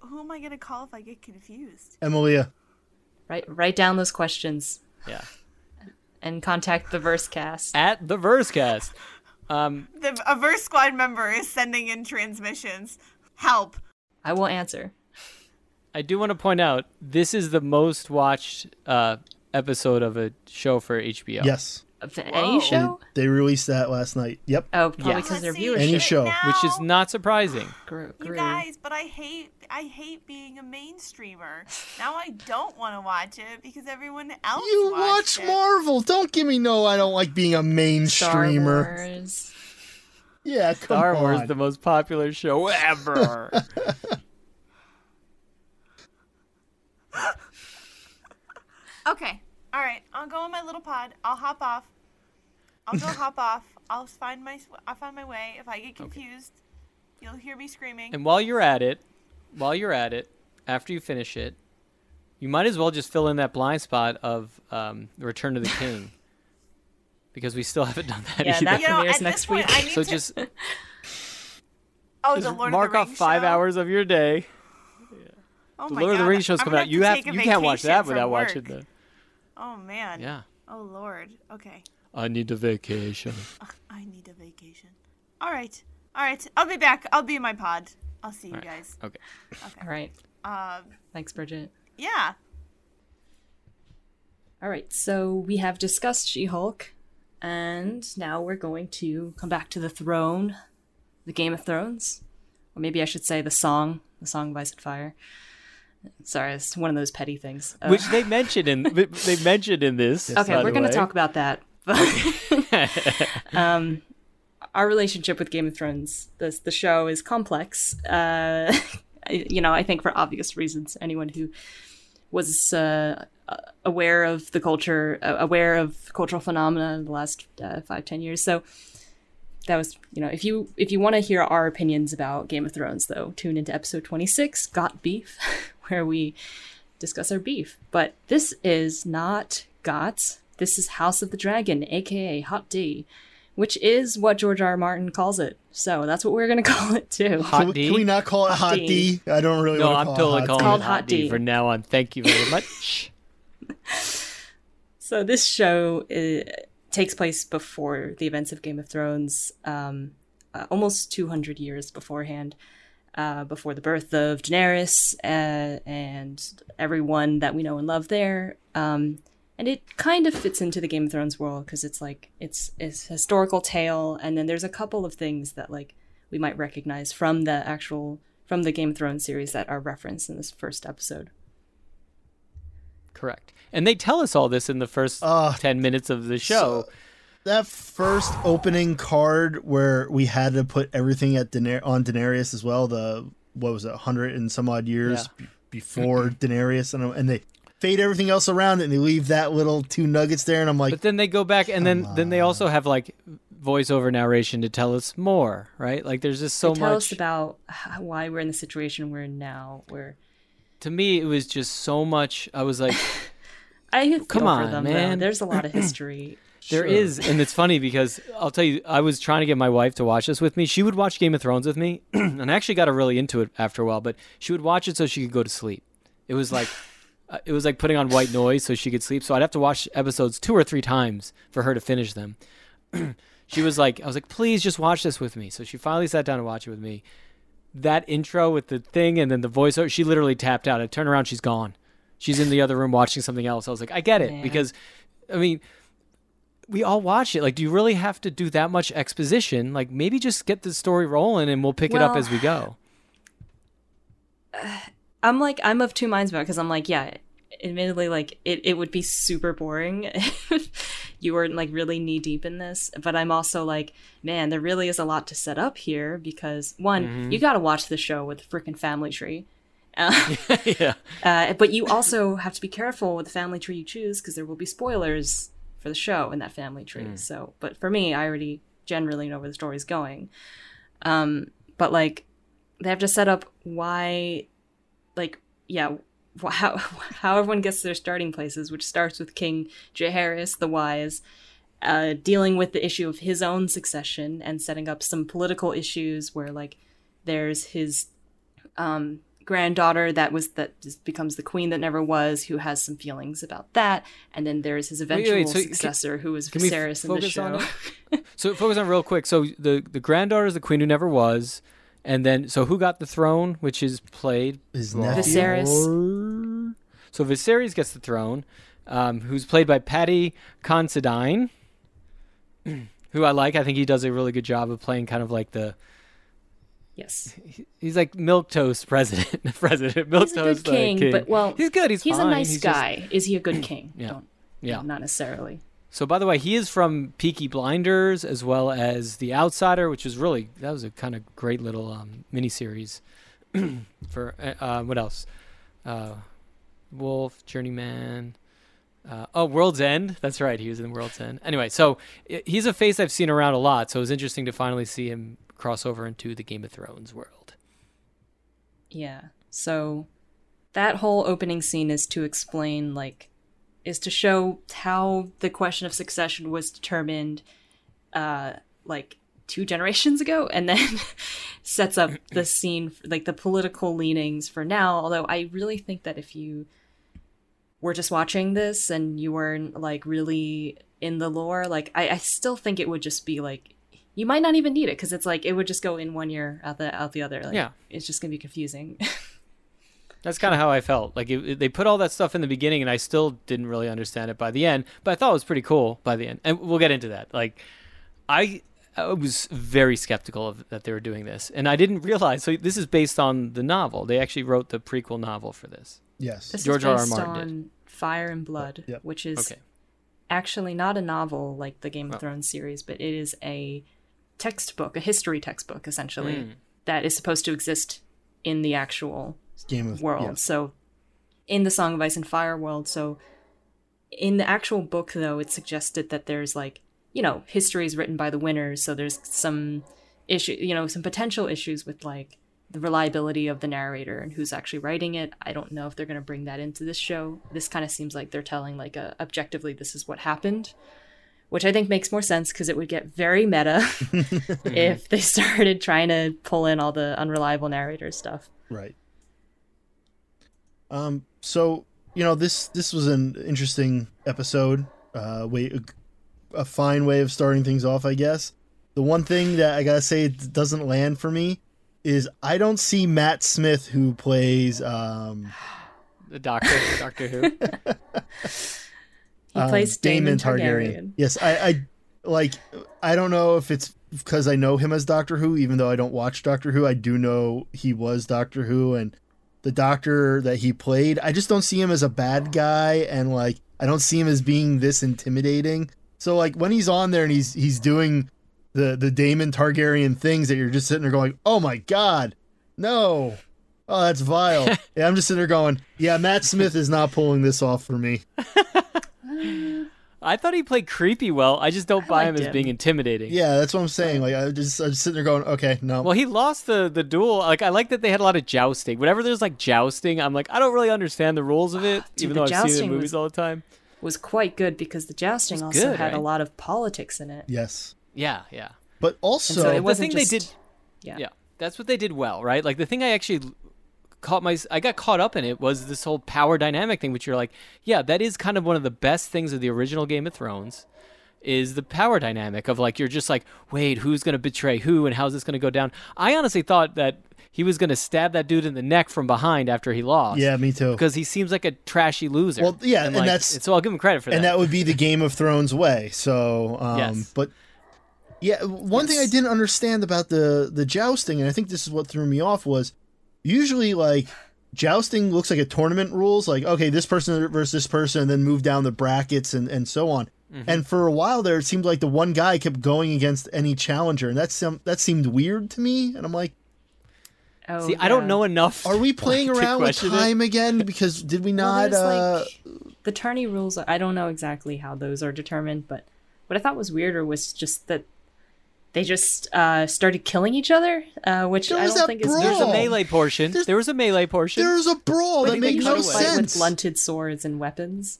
who am I gonna call if I get confused? Emilia. write write down those questions Yeah. and contact the Versecast. At the Versecast. Um, The a Verse Squad member is sending in transmissions. Help! I will answer. I do want to point out this is the most watched uh, episode of a show for HBO. Yes. Of any Whoa. show? They released that last night. Yep. Oh, probably Yeah. because their Let's viewership Any show. now, Which is not surprising. grew. You guys, but I hate I hate being a mainstreamer. Now I don't want to watch it because everyone else You watch it. Marvel. Don't give me no. I don't like being a Star mainstreamer. Wars. Yeah, come Star on. Wars, the most popular show ever. Okay. All right. I'll go in my little pod. I'll hop off. I'll go hop off. I'll find my I'll find my way. If I get confused, you'll hear me screaming. and while you're at it, while you're at it, after you finish it, you might as well just fill in that blind spot of um, Return of the King. because we still haven't done that Yeah, either. that- you know, premieres at next this point, week. I need so to. just, oh, just the Lord mark of the off Rings five show? hows of your day. Oh The my Lord of the Rings show's I'm coming out. You to have you can't watch that without work. watching the. Oh man. Yeah. Oh Lord. Okay. I need a vacation. I need a vacation. All right. All right. I'll be back. I'll be in my pod. I'll see you All right. guys. Okay. okay. All right. Um. Thanks, Bridget. Yeah. All right, so we have discussed She Hulk, and now we're going to come back to the throne, the Game of Thrones. Or maybe I should say the song, the song of Ice and Fire. Sorry, it's one of those petty things. Uh, Which they mentioned in they mentioned in this. okay, we're going to talk about that. Um, our relationship with Game of Thrones, this the show is complex. Uh, you know, I think for obvious reasons. Anyone who was uh, aware of the culture, uh, aware of cultural phenomena in the last uh, five, ten years. So that was, you know, if you if you want to hear our opinions about Game of Thrones, though, tune into episode twenty six, Got Beef, where we discuss our beef. But this is not Got. This is House of the Dragon, aka Hot D, which is what George R. R. Martin calls it. So that's what we're gonna call it too. Hot Can we, D? can we not call it Hot, D. D? I don't really No, want to I'm call totally it Hot calling D. it Hot Hot D D. from now on. Thank you very much. So this show uh, takes place before the events of Game of Thrones, um, uh, almost 200 years beforehand, uh, before the birth of Daenerys uh, and everyone that we know and love there. Um, and it kind of fits into the Game of Thrones world because it's like it's it's a historical tale, and then there's a couple of things that like we might recognize from the actual from the Game of Thrones series that are referenced in this first episode. Correct. And they tell us all this in the first Uh, 10 minutes of the show. That first opening card where we had to put everything at Daener- on Daenerys as well. The what was it, hundred and some odd years Yeah. b- before Daenerys, and and they fade everything else around it, and they leave that little two nuggets there, and I'm like, but then they go back and then then they also have like voiceover narration to tell us more, right? Like there's just so They tell much us about why we're in the situation we're in now. Where to me it was just so much I was like I feel Come for on, them, though. man. There's a lot of history. There is, and it's funny because I'll tell you, I was trying to get my wife to watch this with me. She would watch Game of Thrones with me, and I actually got her really into it after a while. But she would watch it so she could go to sleep. It was like, uh, it was like putting on white noise so she could sleep. So I'd have to watch episodes two or three times for her to finish them. she was like, I was like, please just watch this with me. So she finally sat down to watch it with me. That intro with the thing and then the voiceover, she literally tapped out. I turn around, she's gone. She's in the other room watching something else. I was like, I get it because, I mean we all watch it. Like, do you really have to do that much exposition? Like, maybe just get the story rolling and we'll pick it up as we go. I'm like I'm of two minds about because I'm like yeah, admittedly like it, it would be super boring if you weren't like really knee deep in this. But I'm also like man, there really is a lot to set up here because one, Mm-hmm. you got to watch the show with the freaking family tree. Uh, yeah. Uh, but you also have to be careful with the family tree you choose because there will be spoilers for the show in that family tree. So, but for me, I already generally know where the story's going. Um, but like, they have to set up why, like, yeah, how how everyone gets their starting places, which starts with King Jaehaerys the Wise, uh, dealing with the issue of his own succession and setting up some political issues where like there's his um, granddaughter that was that just becomes the queen that never was, who has some feelings about that, and then there's his eventual wait, so successor, who was can we Viserys in the show. So focus on real quick. So the the granddaughter is the queen who never was, and then so who got the throne, which is played is by- Viserys. So Viserys gets the throne, um, who's played by Paddy Considine, who I like. I think he does a really good job of playing kind of like the Yes, he's like milk toast president, president milk he's a toast good uh, king, but well, he's good. He's he's fine. a nice He's just- guy. Is he a good king? Yeah. Don't, Yeah. not necessarily. So by the way, he is from Peaky Blinders as well as The Outsider, which is really that was a kind of great little um, miniseries. for uh, uh, what else? Uh, Wolf, Journeyman. Uh, oh, World's End. That's right. He was in World's End. Anyway, so he's a face I've seen around a lot. So it was interesting to finally see him cross over into the Game of Thrones world. Yeah. So that whole opening scene is to explain like is to show how the question of succession was determined uh like two generations ago and then sets up the scene like the political leanings for now although i really think that if you were just watching this and you weren't like really in the lore like i, I still think it would just be like you might not even need it because it's like it would just go in one ear out the out the other like, Yeah. it's just gonna be confusing That's kind of how I felt. Like it, it- they put all that stuff in the beginning, and I still didn't really understand it by the end. But I thought it was pretty cool by the end, and we'll get into that. Like, I, I was very skeptical of that they were doing this, and I didn't realize. So this is based on the novel. They actually wrote the prequel novel for this. Yes. This George is R. R. based Martin did. Fire and Blood, Yep. which is Okay. actually not a novel like the Game of Oh. Thrones series, but it is a textbook, a history textbook, essentially, Mm. that is supposed to exist in the actual Game of world. yeah. So, in the Song of Ice and Fire world, so in the actual book, though, it suggested that there's like, you know, histories written by the winners. So there's some issue, you know, some potential issues with like the reliability of the narrator and who's actually writing it. I don't know if they're going to bring that into this show. This kind of seems like they're telling like a objectively this is what happened, which I think makes more sense because it would get very meta if they started trying to pull in all the unreliable narrator stuff. Right. Um. So you know this this was an interesting episode. Uh, way a fine way of starting things off, I guess. The one thing that I gotta say doesn't land for me is I don't see Matt Smith who plays um The Doctor, Doctor Who. He um, plays Daemon, Targaryen. Yes, I, I like. I don't know if it's because I know him as Doctor Who, even though I don't watch Doctor Who. I do know he was Doctor Who, and the Doctor that he played. I just don't see him as a bad guy, and like I don't see him as being this intimidating. So like when he's on there and he's he's doing the the Daemon Targaryen things that you're just sitting there going, oh my god, no. Oh, that's vile. yeah, I'm just sitting there going, yeah, Matt Smith is not pulling this off for me. I thought he played creepy well. I just don't buy him as him. being intimidating. Yeah, that's what I'm saying. Like I just I'm just sitting there going, okay, no. Well, he lost the the duel. Like I like that they had a lot of jousting. Whenever there's like jousting, I'm like I don't really understand the rules of it, Dude, even the though I've seen it in jousting movies was- all the time. was quite good because the jousting also good, had a lot of politics in it. yes, Yeah, yeah. but also so it the wasn't thing just they did, yeah. yeah, that's what they did well, right? Like the thing I actually l- caught my, I got caught up in it was this whole power dynamic thing, which you're like, yeah, that is kind of one of the best things of the original Game of Thrones. Is the power dynamic of like you're just like, wait, who's gonna betray who and how's this gonna go down? I honestly thought that he was gonna stab that dude in the neck from behind after he lost. yeah, me too. because he seems like a trashy loser. Well, yeah, and like, that's- so I'll give him credit for that. and that would be the Game of Thrones way. So, um, Yes. but yeah, one thing I didn't understand about the the jousting, and I think this is what threw me off was usually like jousting looks like a tournament rules, like okay, this person versus this person, and then move down the brackets and and so on. Mm-hmm. And for a while there, it seemed like the one guy kept going against any challenger, and that some that seemed weird to me. And I'm like, Oh, See, I don't know enough. are we playing around with question it. time again? Because did we not? there's, uh, like, the tourney rules. I don't know exactly how those are determined, but what I thought was weirder was just that they just uh, started killing each other, uh, which There I don't that think is brawl. There's a melee portion. There's- there was a melee portion. There was a brawl I that think they made no away with sense. blunted swords and weapons.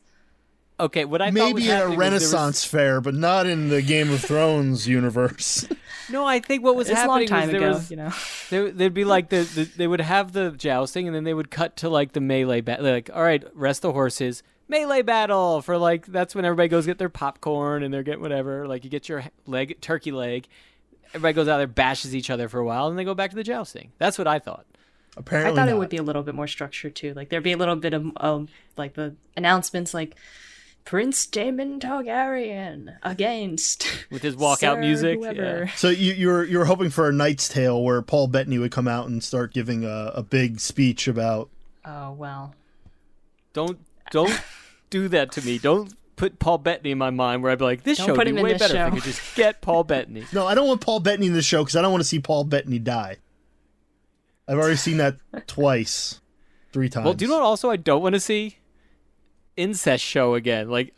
okay, what I thought was Maybe in a happening was Renaissance fair, but not in the Game of Thrones universe. No, I think what was It's a long happening time was there ago, was you know. there, there'd be like the, the they would have the jousting and then they would cut to like the melee battle. Like, all right, rest the horses. Melee battle for like that's when everybody goes get their popcorn and they're getting whatever. Like you get your leg turkey leg. Everybody goes out there bashes each other for a while and they go back to the jousting. That's what I thought. Apparently, I Apparently, thought it would be a little bit more structured too. Like there'd be a little bit of um, like the announcements, like Prince Daemon Targaryen against With his walkout Sir music, yeah. So you, you were you were hoping for a Knight's Tale where Paul Bettany would come out and start giving a, a big speech about. Oh well. Don't don't do that to me. Don't put Paul Bettany in my mind where I'd be like, this Don't show would be way this better if show. I could just get Paul Bettany. No, I don't want Paul Bettany in the show because I don't want to see Paul Bettany die. I've already seen that twice, three times. Well, do you know what? Also, I don't want to see incest show again. Like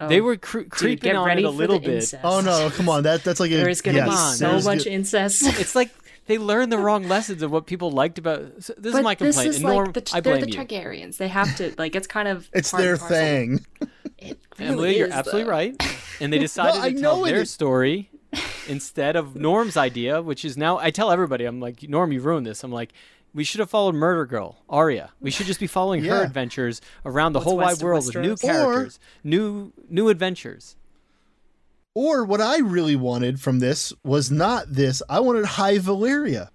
oh. they Oh, were cre- creeping get on ready it a little bit. incest. Oh no! Come on, that that's like a There is going to yes, be on, so there's much good- incest. It's like they learned the wrong lessons of what people liked about. So this is my complaint. this is and Norm, like the, I they're blame the you. Targaryens. They have to like it's kind of It's part their thing. It really Emily, you're is, absolutely though. right. And they decided I to know tell their is. story instead of Norm's idea, which is now I tell everybody, I'm like, Norm, you ruined this. I'm like, we should have followed Murder Girl, Arya. We should just be following her adventures around the What's whole wide west of world with new Westeros? characters, new new adventures. Or what I really wanted from this was not this. I wanted High Valyria.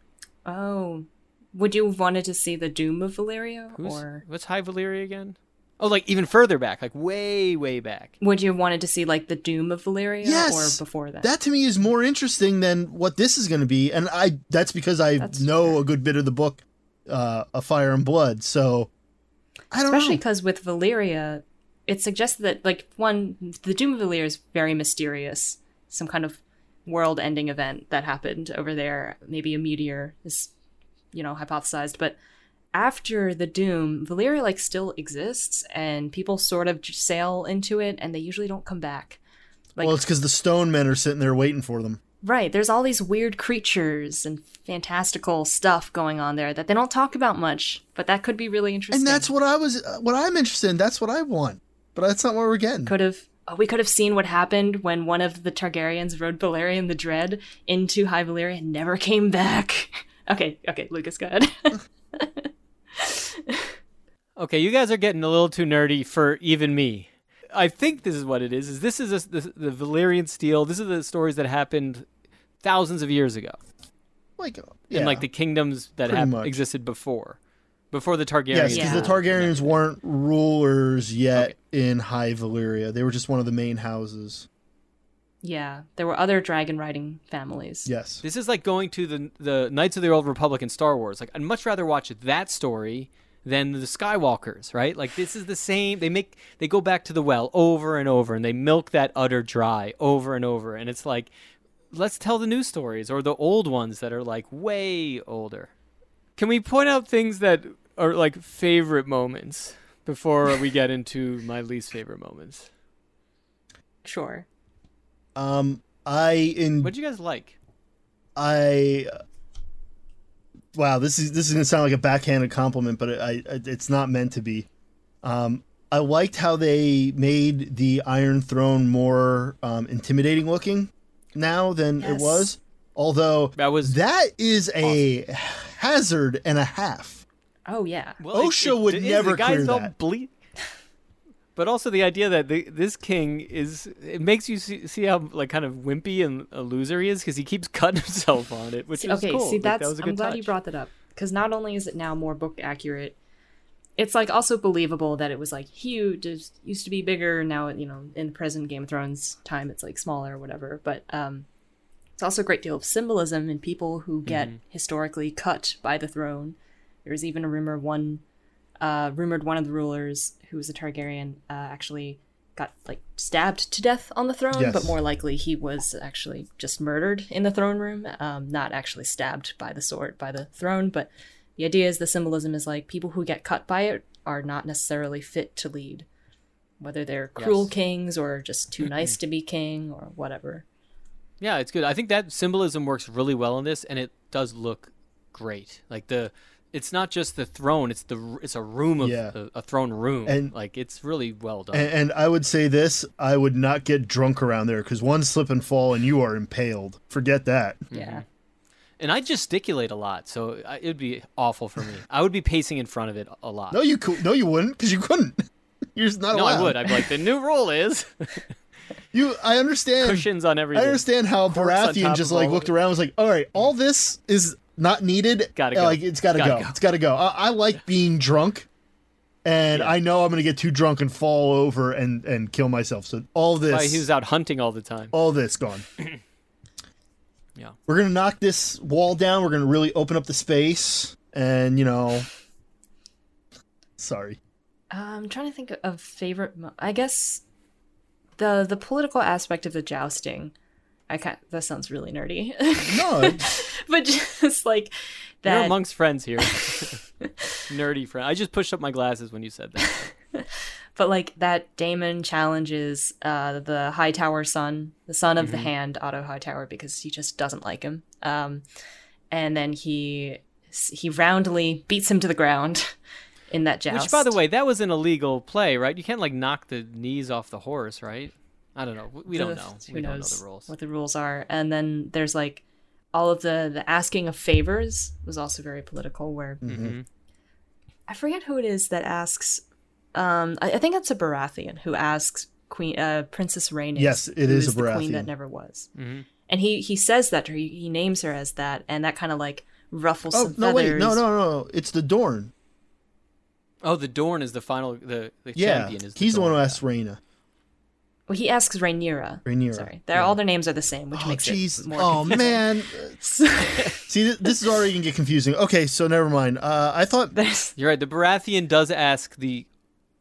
Oh, would you have wanted to see the doom of Valyria, Who's, or what's High Valyria again? Oh, like even further back, like way, way back. would you have wanted to see like the doom of Valyria, Yes, or before that? That to me is more interesting than what this is going to be, and I that's because I That's know fair. a good bit of the book, uh, A Fire and Blood. So I don't Especially because with Valyria, it suggests that like one, the doom of Valyria is very mysterious. Some kind of world-ending event that happened over there. Maybe a meteor is, you know, hypothesized, but. After the doom, Valyria like still exists, and people sort of sail into it, and they usually don't come back. Like well, it's because the Stone Men are sitting there waiting for them. Right. There's all these weird creatures and fantastical stuff going on there that they don't talk about much, but that could be really interesting. And that's what I was, uh, what I'm interested in. That's what I want. But that's not what we're getting. could have. Oh, we could have seen what happened when one of the Targaryens rode Balerion the Dread into High Valyria and never came back. okay, okay, Lucas, go ahead. Okay, you guys are getting a little too nerdy for even me. I think this is what it is. Is this is a, the, the Valyrian steel? This is the stories that happened thousands of years ago, Like, uh, in like the kingdoms that have existed before, before the Targaryens. Yes, because Yeah. the Targaryens weren't rulers yet Okay. in High Valyria. They were just one of the main houses. yeah, there were other dragon riding families. Yes. This is like going to the the Knights of the Old Republic in Star Wars. Like I'd much rather watch that story than the Skywalkers, right? Like this is the same. They make they go back to the well over and over, and they milk that udder dry over and over, and it's like, let's tell the new stories or the old ones that are like way older. Can we point out things that are like favorite moments before we get into my least favorite moments? Sure. Um, I in What do you guys like? I. Wow, this is this is gonna sound like a backhanded compliment, but I, I it's not meant to be. Um, I liked how they made the Iron Throne more um, intimidating looking now than it was. Although That was that is a hazard and a half. Oh yeah. Well, OSHA would is. never the guys clear don't that. Ble- but also the idea that the, this king is it makes you see, see how like kind of wimpy and a loser he is because he keeps cutting himself on it, which is okay, cool. see Like, that's that was a I'm good glad touch. you brought that up because not only is it now more book accurate, it's like also believable that it was like huge. It used to be bigger. Now you know in present Game of Thrones time it's like smaller or whatever. But um, it's also a great deal of symbolism in people who get Mm-hmm. historically cut by the throne. There was even a rumor one uh, rumored one of the rulers who was a Targaryen uh, actually got like stabbed to death on the throne, Yes. but more likely he was actually just murdered in the throne room, um, not actually stabbed by the sword by the throne. But the idea is the symbolism is like people who get cut by it are not necessarily fit to lead, whether they're cruel Yes. kings or just too nice to be king or whatever. Yeah, it's good. I think that symbolism works really well in this, and it does look great. Like the, it's not just the throne; it's the it's a room of Yeah. a, a throne room. And- like it's really well done. And, and I would say this: I would not get drunk around there because one slip and fall and you are impaled. Forget that. Yeah. Mm-hmm. And I gesticulate a lot, so it would be awful for me. I would be pacing in front of it a lot. No, you cou- no, you wouldn't because you couldn't. You're just not No, allowed. I would. I'd be like, the new rule is You, I understand. cushions on everything. I understand how Corks Baratheon just like looked around, and was like, "All right, all this is not needed. Gotta go. Like it's got to Gotta go. go." It's got to go." I, I like being drunk, and Yeah. I know I'm gonna get too drunk and fall over and and kill myself. So all this, Why he was out hunting all the time. all this gone. Yeah. We're gonna knock this wall down. We're gonna really open up the space, and you know, sorry. Uh, I'm trying to think of favorite. Mo- I guess the the political aspect of the jousting. I can't. That sounds really nerdy, No, but just like You're that. amongst friends here. Nerdy friend. I just pushed up my glasses when you said that. but like that Daemon challenges uh, the Hightower son, the son of the Hand, Otto Hightower, because he just doesn't like him. Um, and then he he roundly beats him to the ground in that joust. Which, by the way, that was an illegal play, right? You can't like knock the knees off the horse, right? I don't know. We- We don't know. Who we knows don't know the rules. what the rules are? And then there's like all of the the asking of favors was also very political. Where Mhm. I forget who it is that asks. Um, I, I think it's a Baratheon who asks Queen uh, Princess Rhaenys. Yes, it is, who is a the queen Baratheon. that never was. Mhm. And he he says that to her. He, he names her as that, and that kind of like ruffles oh some no, wait, feathers. no, no, no. It's the Dorn. Oh, the Dorn is the final. The, the Yeah, champion is. he's the one who asks Rhaena. Well, he asks Rhaenyra. Rhaenyra, Sorry, they're yeah. all their names are the same, which Oh makes jeez. it more. Oh confusing. man. See, th- this is already gonna get confusing. Okay, so never mind. Uh, I thought, There's You're right. The Baratheon does ask the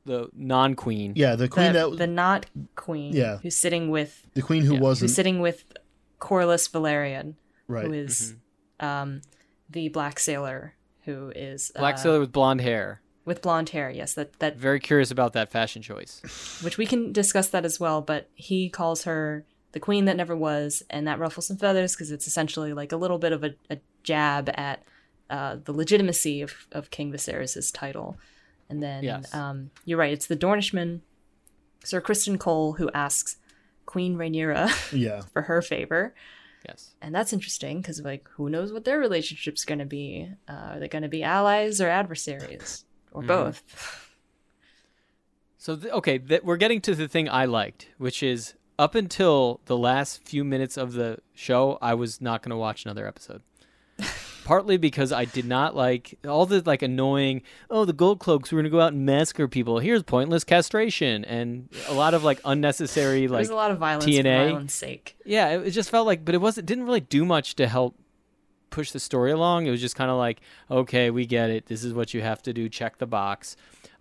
the non-queen. yeah, the queen the, that the not queen. Yeah. who's sitting with the queen who yeah, wasn't who's sitting with Corlys Velaryon, right. who is, um, the black sailor who is Black uh, sailor with blonde hair. With blonde hair. Yes, that that Very curious about that fashion choice. which we can discuss that as well. But he calls her the queen that never was, and that ruffles some feathers because it's essentially like a little bit of a, a jab at uh, the legitimacy of, of King Viserys' title. And then Yes. um, you're right; it's the Dornishman, Sir Criston Cole, who asks Queen Rhaenyra Yeah. for her favor. Yes. And that's interesting because, like, who knows what their relationship's going to be? Uh, are they going to be allies or adversaries? Or mm-hmm. both? So th- okay, th- we're getting to the thing I liked, which is up until the last few minutes of the show, I was not going to watch another episode. Partly because I did not like all the like annoying. Oh, the gold cloaks. We're gonna go out and massacre people. Here's pointless castration and a lot of like unnecessary like There's a lot of violence TNA. for violence sake. yeah, it, it just felt like, but it wasn't didn't really do much to help push the story along. It was just kind of like, okay, we get it. This is what you have to do. Check the box.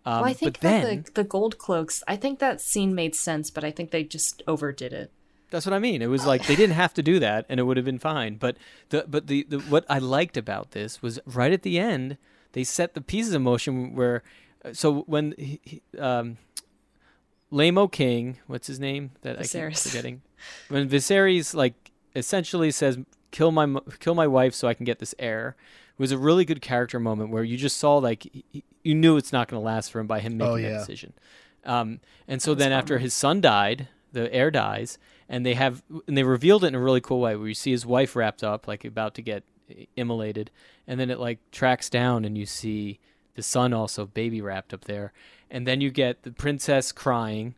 Um, Well, I think but then that the, the gold cloaks, I think that scene made sense, but I think they just overdid it. that's what I mean. It was like they didn't have to do that, and it would have been fine. But the but the, the what I liked about this was right at the end they set the pieces in motion where uh, so when he, he, um, Lamo King, what's his name? That I Viserys. keep forgetting. When Viserys like essentially says, "Kill my kill my wife so I can get this heir," it was a really good character moment where you just saw like he- you knew it's not going to last for him by him making Oh, that decision. Um, and so then after his son died, the heir dies, and they have and they revealed it in a really cool way where you see his wife wrapped up like about to get immolated, and then it like tracks down and you see the son also baby wrapped up there, and then you get the princess crying.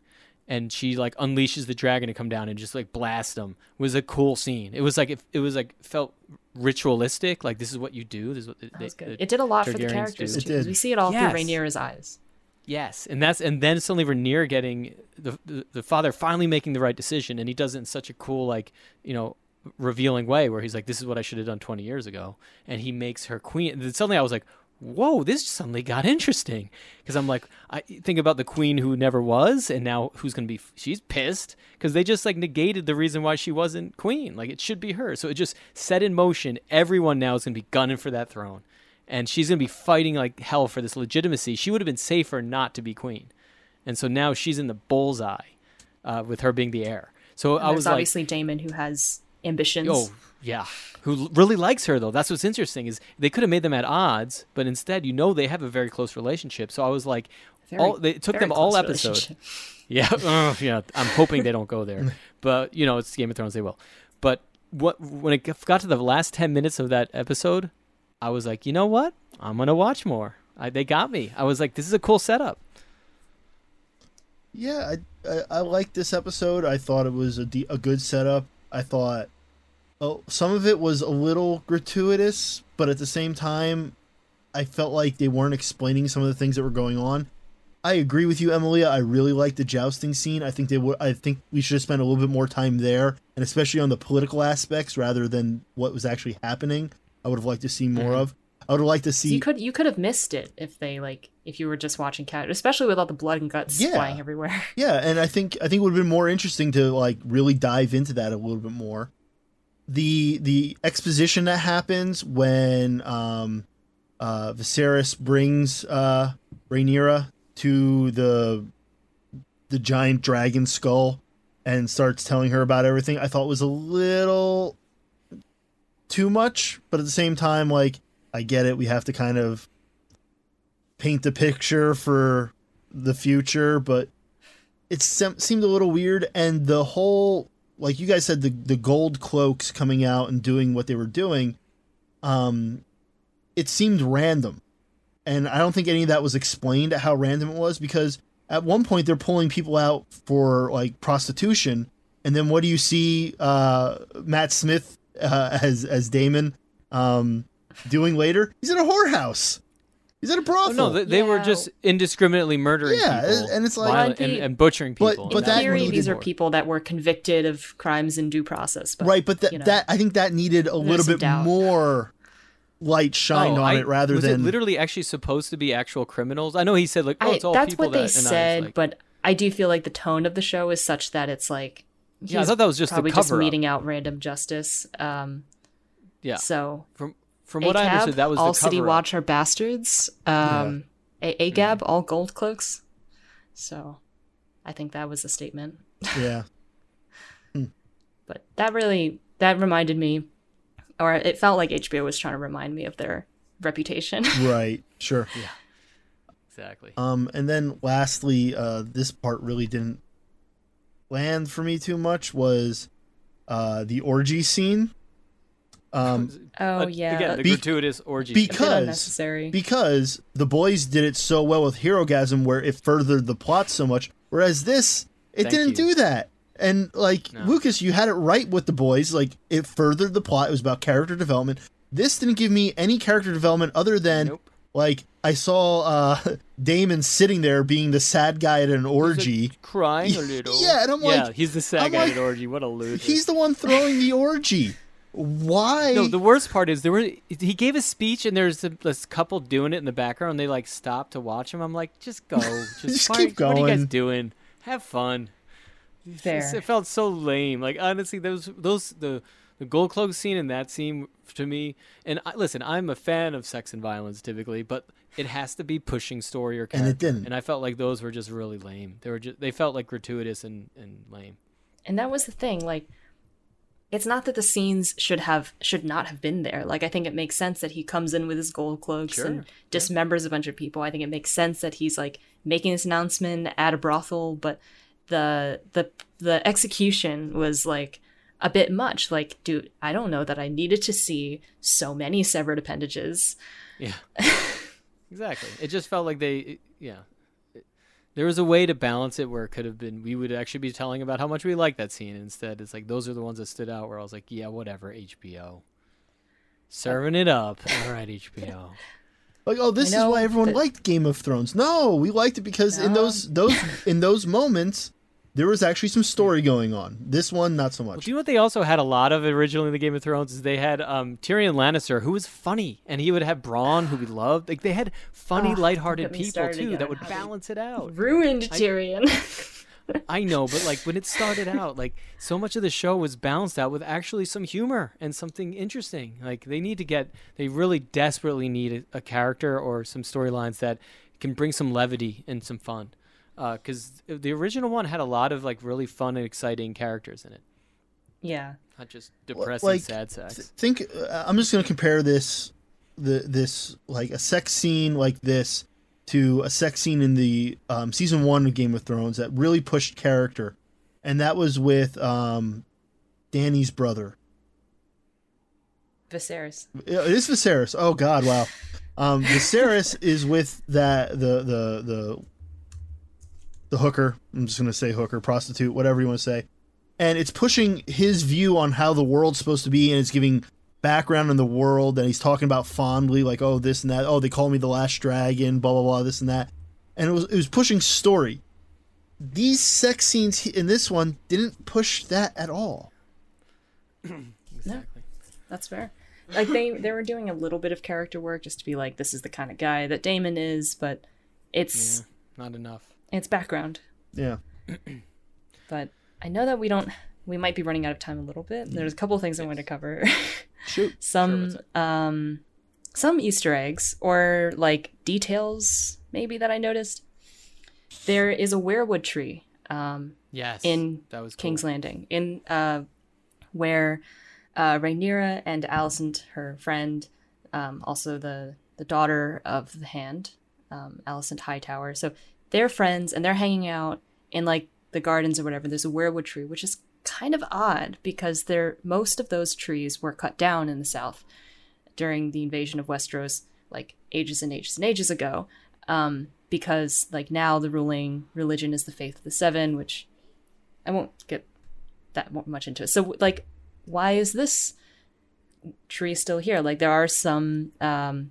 And she like unleashes the dragon to come down and just like blast them It was a cool scene. It was like it, it was like felt ritualistic. Like this is what you do. This is what the, That was the- good. the It did a lot for the characters do. It too. 'cause did. We see it all Yes. through Rhaenyra's eyes. Yes, and that's and then suddenly Rhaenyra getting the, the the father finally making the right decision, and he does it in such a cool like you know revealing way where he's like, "This is what I should have done 20 years ago," and he makes her queen. And then suddenly I was like, "Whoa, this suddenly got interesting," because I'm like, I think about the queen who never was, and now who's gonna be? She's pissed because they just like negated the reason why she wasn't queen. Like it should be her. So it just set in motion. Everyone now is gonna be gunning for that throne and she's going to be fighting like hell for this legitimacy. She would have been safer not to be queen. And so now she's in the bullseye uh, with her being the heir. So And I was like, obviously Daemon who has ambitions. Oh yeah, who really likes her though. That's what's interesting is they could have made them at odds, but instead you know they have a very close relationship. So I was like, Very- all they it took them all close episode. Yeah, ugh, yeah. I'm hoping they don't go there, but you know it's Game of Thrones. They will. But what when it got to the last ten minutes of that episode, I was like, you know what? I'm gonna watch more. I, they got me. I was like, this is a cool setup. Yeah, I, I I liked this episode. I thought it was a de- a good setup. I thought oh, some of it was a little gratuitous, but at the same time, I felt like they weren't explaining some of the things that were going on. I agree with you, Emilia. I really liked the jousting scene. I think they would. I think we should have spent a little bit more time there, and especially on the political aspects rather than what was actually happening. I would have liked to see more mm-hmm. of. I would have liked to see. you could you could have missed it if they like if you were just watching cat, especially with all the blood and guts Yeah. flying everywhere. Yeah, and I think I think it would have been more interesting to like really dive into that a little bit more. The the exposition that happens when um uh Viserys brings uh Rhaenyra to the the giant dragon skull and starts telling her about everything, I thought was a little too much, but at the same time like I get it, we have to kind of paint the picture for the future, but it seemed a little weird and the whole like you guys said the the gold cloaks coming out and doing what they were doing um it seemed random. And i don't think any of that was explained how random it was because at one point they're pulling people out for like prostitution. And then what do you see uh matt smith uh, as as Daemon um doing later? He's in a whorehouse he's at a Oh, brothel no, they, they were Yeah. just indiscriminately murdering Yeah, people, and it's like- violent- But and, and butchering But- people. but In that theory, needed these are people that were convicted of crimes in due process. But, right but that you know. that i think that needed a little some bit doubt. more light shined Oh, on I- it rather was than it literally actually supposed to be actual criminals? I know he said like, oh, I, it's all that's people what they that, and I was said, like, but I do feel like the tone of the show is such that it's like Yeah, I he's thought that was just a probably just cover-up. meeting out random justice. Um, yeah. so From from what I ACAB, understood, that was all the City cover-up. Watch are bastards. Um, A- AGAB, all gold cloaks. So I think that was a statement. yeah But that really that reminded me, or it felt like HBO was trying to remind me of their reputation. right sure Yeah. Exactly. um and then lastly uh this part really didn't land for me too much was uh the orgy scene um oh yeah, Again, the Be- gratuitous orgy. because unnecessary. because the boys did it so well with hero gasm where it furthered the plot so much whereas this it Thank didn't you. do that and like No. lucas you had it right with the boys like it furthered the plot it was about character development this didn't give me any character development other than Nope. like i saw uh Daemon sitting there being the sad guy at an orgy crying a little. Yeah, and I'm yeah, like- he's the sad I'm guy like- at an orgy. What a loser. he's the one throwing the orgy why No, the worst part is there were he gave a speech and there's a, this couple doing it in the background. and They like stop to watch him. I'm like, just go, just, Just why- keep What are you guys doing? Have fun. It's just- It felt so lame. Like honestly, those those the the gold cloak scene and that scene to me. And I, listen, I'm a fan of sex and violence typically, but it has to be pushing story or And it didn't. And I felt like those were just really lame. They were just they felt like gratuitous and and lame. and that was the thing like it's not that the scenes should have should not have been there like i think it makes sense that he comes in with his gold cloaks Sure, and dismembers a bunch of people i think it makes sense that he's like making this announcement at a brothel but the the the execution was like a bit much like dude i don't know that i needed to see so many severed appendages Yeah. exactly. It just felt like they, yeah. It- there was a way to balance it where it could have been, we would actually be telling about how much we like that scene. Instead, it's like those are the ones that stood out where I was like, yeah, whatever, HBO. Serving it up. All right, HBO. Like, oh, this is why everyone that- liked Game of Thrones. No, we liked it because in those those in those moments there was actually some story going on. This one, not so Well, much. do you know what they also had a lot of originally in the Game of Thrones? Is they had um, Tyrion Lannister, who was funny, and he would have Bronn, who we loved. Like they had funny, Oh, don't lighthearted people too again. that would How do you- balance it out. ruined tyrion I know, but like when it started out, like so much of the show was balanced out with actually some humor and something interesting. Like they need to get, they really desperately need a, a character or some storylines that can bring some levity and some fun. Because the original one had a lot of like really fun and exciting characters in it. Yeah. Not just depressing like, sad th- sex. think uh, I'm just gonna compare this, the this like a sex scene like this to a sex scene in the um, season one of Game of Thrones that really pushed character, and that was with um, Danny's brother. Viserys. Yeah, It is Viserys. Oh God, wow. Um, Viserys is with that the the the the hooker. I'm just gonna say hooker, prostitute, whatever you want to say, and it's pushing his view on how the world's supposed to be, and it's giving background in the world, and he's talking about fondly, like oh this and that. Oh, they call me the last dragon, blah blah blah, this and that, and it was it was pushing story. These sex scenes in this one didn't push that at all. Exactly. That's fair. Like they they were doing a little bit of character work just to be like this is the kind of guy that Daemon is, but it's Yeah, not enough. It's background. Yeah. But I know that we don't we might be running out of time a little bit. There's a couple of things I want to cover. Shoot. some what's um some Easter eggs or like details maybe that I noticed. There is a weirwood tree um Yes. in that was cool. King's Landing, in uh, where uh, Rhaenyra and Alicent, her friend, um, also the the daughter of the Hand, um, Alicent Hightower. So they're friends and they're hanging out in like the gardens or whatever. There's a weirwood tree, which is kind of odd because they're most of those trees were cut down in the south during the invasion of Westeros, like ages and ages and ages ago. Um, because like now the ruling religion is the faith of the seven, which I won't get that much into it. So like, why is this tree still here? Like there are some um,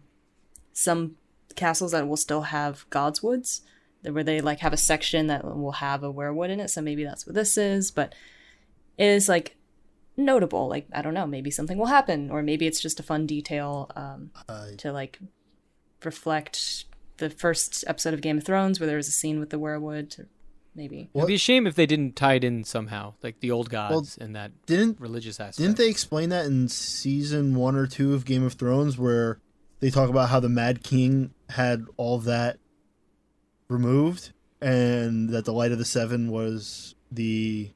some castles that will still have Godswoods, that- where they like have a section that will have a weirwood in it. So maybe that's what this is, but it is like notable. Like I don't know, maybe something will happen, or maybe it's just a fun detail um, Uh, to like reflect the first episode of Game of Thrones where there was a scene with the weirwood. To maybe What- It'd be a shame if they didn't tie it in somehow, like the old gods and that didn't religious aspect. Didn't they explain that in season one or two of Game of Thrones, where they talk about how the Mad King had all that removed, and that the Light of the Seven was the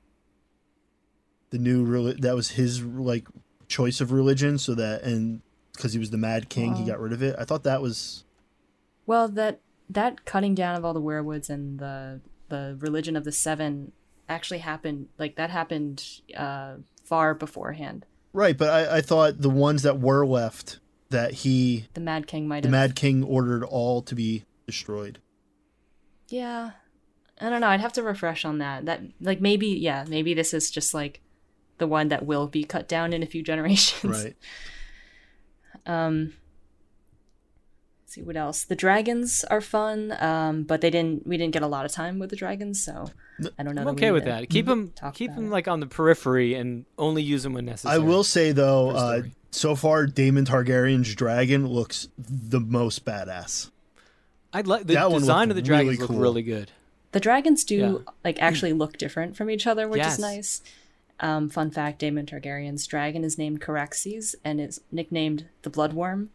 the new reli- that was his like choice of religion, so that and because he was the Mad King, he got rid of it. I thought that was Well, that that cutting down of all the weirwoods and the the religion of the seven actually happened. Like that happened uh, far beforehand. right, but I, I thought the ones that were left that he The Mad King might the. Mad King ordered all to be destroyed. Yeah, I don't know. I'd have to refresh on that. That like maybe yeah maybe this is just like the one that will be cut down in a few generations. Right. Um. let's see what else. The dragons are fun, um, but they didn't. We didn't get a lot of time with the dragons, so I don't know. I'm that okay with that. Keep them, talk keep about them it. like on the periphery and only use them when necessary. I will say though, uh, so far Daemon Targaryen's dragon looks the most badass. I'd like the That design of the dragons really look really good. The dragons do Yeah. like actually look different from each other, which Yes. is nice. Um, fun fact: Daemon Targaryen's dragon is named Caraxes and is nicknamed the Bloodworm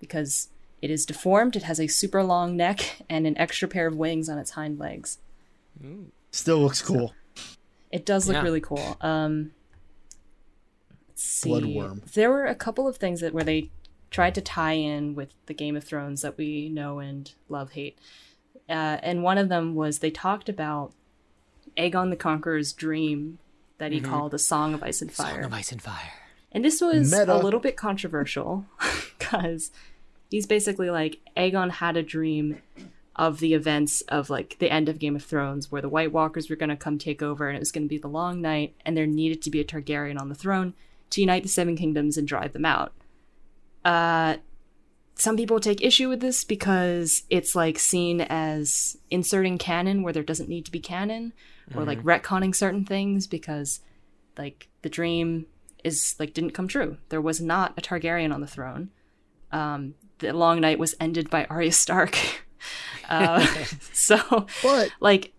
because it is deformed. It has a super long neck and an extra pair of wings on its hind legs. Still looks cool. It does look Yeah. really cool. Um, let's see. Bloodworm. There were a couple of things that where they tried to tie in with the Game of Thrones that we know and love, hate. Uh, and one of them was they talked about Aegon the Conqueror's dream that he called a Song of Ice and Fire. Mm-hmm. Song of Ice and Fire. And this was Meta. a little bit controversial because he's basically like Aegon had a dream of the events of like the end of Game of Thrones where the White Walkers were going to come take over and it was going to be the long night and there needed to be a Targaryen on the throne to unite the seven kingdoms and drive them out. Uh some people take issue with this because it's like seen as inserting canon where there doesn't need to be canon or like retconning certain things because like the dream is like didn't come true. There was not a Targaryen on the throne. Um, the long night was ended by Arya Stark. uh, so But like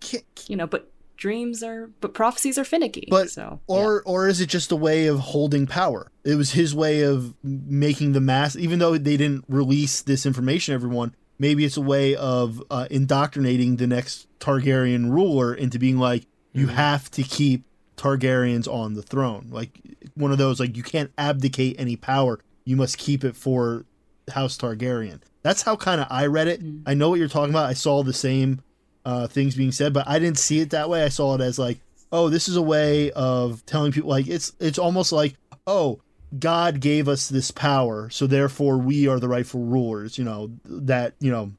ca- you know, but dreams are but prophecies are finicky. but so or or is it just a way of holding power? It was his way of making the mass, even though they didn't release this information, everyone. Maybe it's a way of uh, indoctrinating the next Targaryen ruler into being like, you have to keep Targaryens on the throne. Like one of those like you can't abdicate any power. You must keep it for House Targaryen. That's how kind of I read it. I know what you're talking about. I saw the same uh, things being said, but I didn't see it that way. I saw it as like, oh, this is a way of telling people like it's it's almost like, oh, God gave us this power, so therefore we are the rightful rulers. You know that you know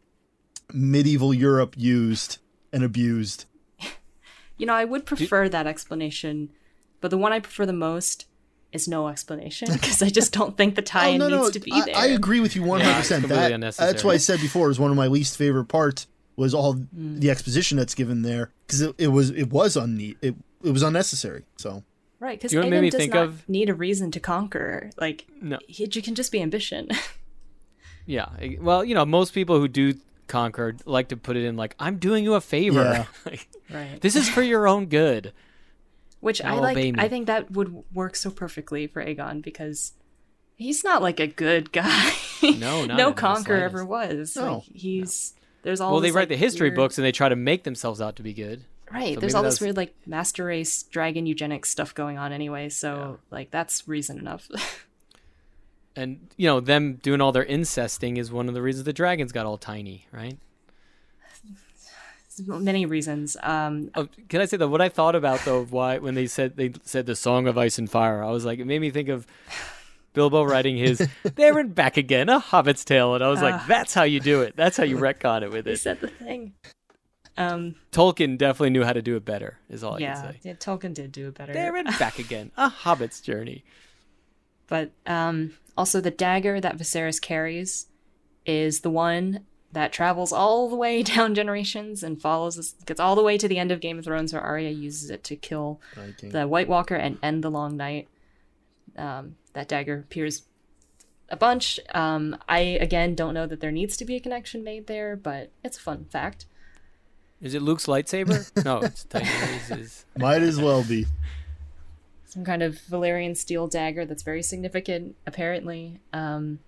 medieval Europe used and abused. You know, I would prefer that explanation, but the one I prefer the most is no explanation because I just don't think the tie-in needs to be Oh, I, there. I agree with you 100%. Yeah, that, that's why I said before is one of my least favorite parts was all Mm. the exposition that's given there because it, it was it was unneat it it was unnecessary. So Right, because You know Aegon does think not of- need a reason to conquer. Like, No. it, it can just be ambition. Yeah. Well, you know, most people who do conquer like to put it in like, I'm doing you a favor. Yeah. Like, right. this is for your own good. Which I like. me. I think that would work so perfectly for Aegon because he's not like a good guy. No, not no the conqueror ever was. No. Like, he's there's all. well, they write like, the history weird- books and they try to make themselves out to be good. Right. So there's all this weird like master race dragon eugenics stuff going on anyway. So like that's reason enough. And, you know, them doing all their incesting is one of the reasons the dragons got all tiny, right? Many reasons. Um, Oh, can I say that what I thought about though why when they said they said the song of ice and fire, I was like it made me think of Bilbo writing his there and back again, a hobbit's tale, and I was like, that's how you do it. That's how you retcon it with it." he said the thing. Um, Tolkien definitely knew how to do it better. Is all I can say. yeah, Tolkien did do it better. There and back again, a hobbit's journey. But um, also, the dagger that Viserys carries is the one that travels all the way down generations and follows us, gets all the way to the end of Game of Thrones, where Arya uses it to kill the White Walker and end the Long Night. Um, that dagger appears a bunch. Um, I again don't know that there needs to be a connection made there, but it's a fun fact. Is it Luke's lightsaber? no, it's Daenerys'. might as well be. some kind of Valyrian steel dagger that's very significant, apparently. Um,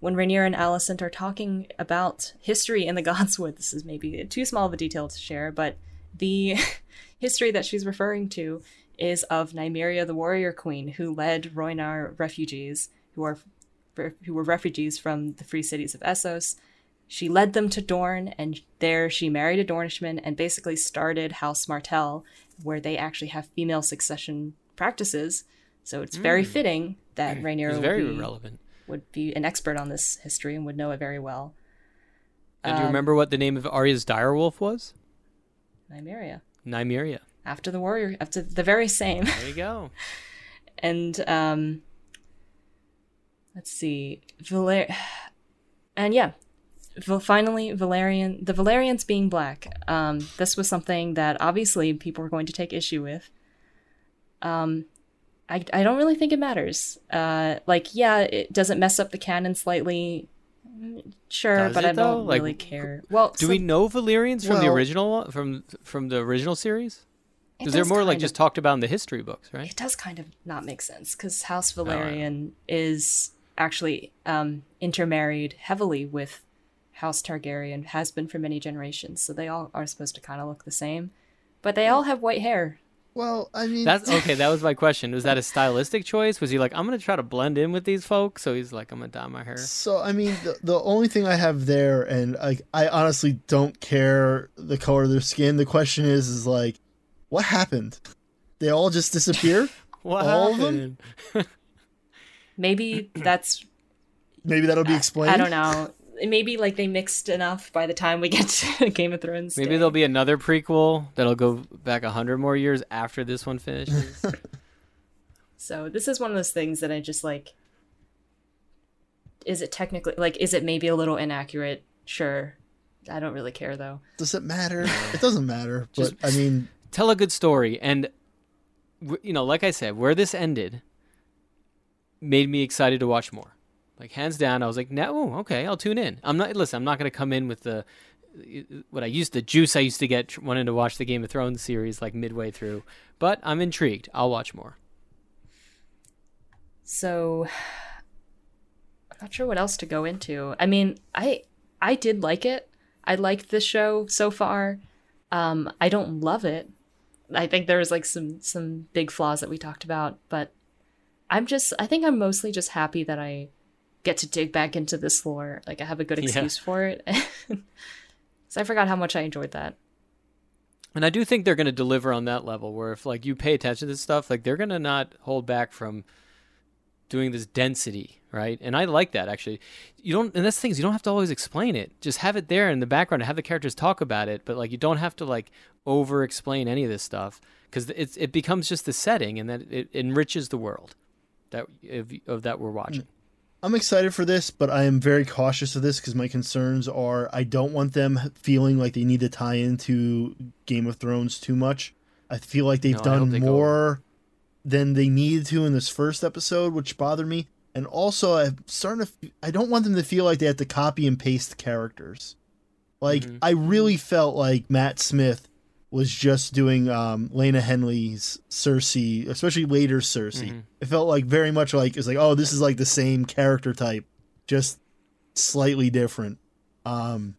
when Rhaenyra and Alicent are talking about history in the Godswood, this is maybe too small of a detail to share, but the history that she's referring to is of Nymeria, the warrior queen, who led Rhoynar refugees, who are who were refugees from the free cities of Essos. She led them to Dorne, and there she married a Dornishman and basically started House Martell, where they actually have female succession practices. So it's very hmm. fitting that Rhaenyra It's would, very be, relevant. would be an expert on this history and would know it very well. And do you uh, remember what the name of Arya's direwolf was? Nymeria. Nymeria. After the warrior, after the very same. There you go. and um let's see Valer- and yeah finally Velaryon the Velaryons being black um this was something that obviously people were going to take issue with um I, I don't really think it matters. Uh, like, yeah, it doesn't mess up the canon slightly. Sure, Does but I though? don't Like, really care. Well, Do so we know Velaryons from the original one- from from the original series? It Because they're more like kind just talked about in the history books, right? it does kind of not make sense because House Oh, Velaryon is actually um, intermarried heavily with House Targaryen, has been for many generations. So they all are supposed to kind of look the same, but they all have white hair. Well, I mean, That's okay. That was my question. Was that a stylistic choice? Was he like, I'm gonna try to blend in with these folks? So he's like, I'm gonna dye my hair. So I mean, the, the only thing I have there, and like I honestly don't care the color of their skin. The question is, is like, what happened? They all just disappear? What All of them? Maybe that's Maybe that'll be explained. I don't know. Maybe like they mixed enough by the time we get to Game of Thrones. Maybe day. there'll be another prequel that'll go back a hundred more years after this one finishes. So this is one of those things that I just like. Is it technically like? Is it maybe a little inaccurate? Sure, I don't really care though. Does it matter? It doesn't matter. But Just- I mean, Tell a good story, and you know, like I said, where this ended made me excited to watch more. Like hands down, I was like, no, okay, I'll tune in. I'm not listen. I'm not gonna come in with the what I used the juice I used to get wanting to watch the Game of Thrones series like midway through, but I'm intrigued. I'll watch more. So I'm not sure what else to go into. I mean, I I did like it. I liked this show so far. Um, I don't love it. I think there was like some some big flaws that we talked about, but I'm just I think I'm mostly just happy that I get to dig back into this lore. Like I have a good Yeah. excuse for it. so I forgot how much I enjoyed that. And I do think they're going to deliver on that level where if like you pay attention to this stuff, like they're going to not hold back from doing this density, right? And I like that actually. You don't and that's the thing is you don't have to always explain it. Just have it there in the background and have the characters talk about it, but like you don't have to like over explain any of this stuff cuz it's it becomes just the setting and that it enriches the world that of, of that we're hmm. watching. I'm excited for this, but I am very cautious of this because my concerns are I don't want them feeling like they need to tie into Game of Thrones too much. I feel like they've No, done more than they needed to in this first episode, which bothered me. And also, I'm starting to. I don't want them to feel like they have to copy and paste characters. Like Mhm. I really felt like Matt Smith was just doing um, Lena Headey's Cersei, especially later Cersei. Mhm. It felt like very much like it's like, oh, this is like the same character type, just slightly different. Um,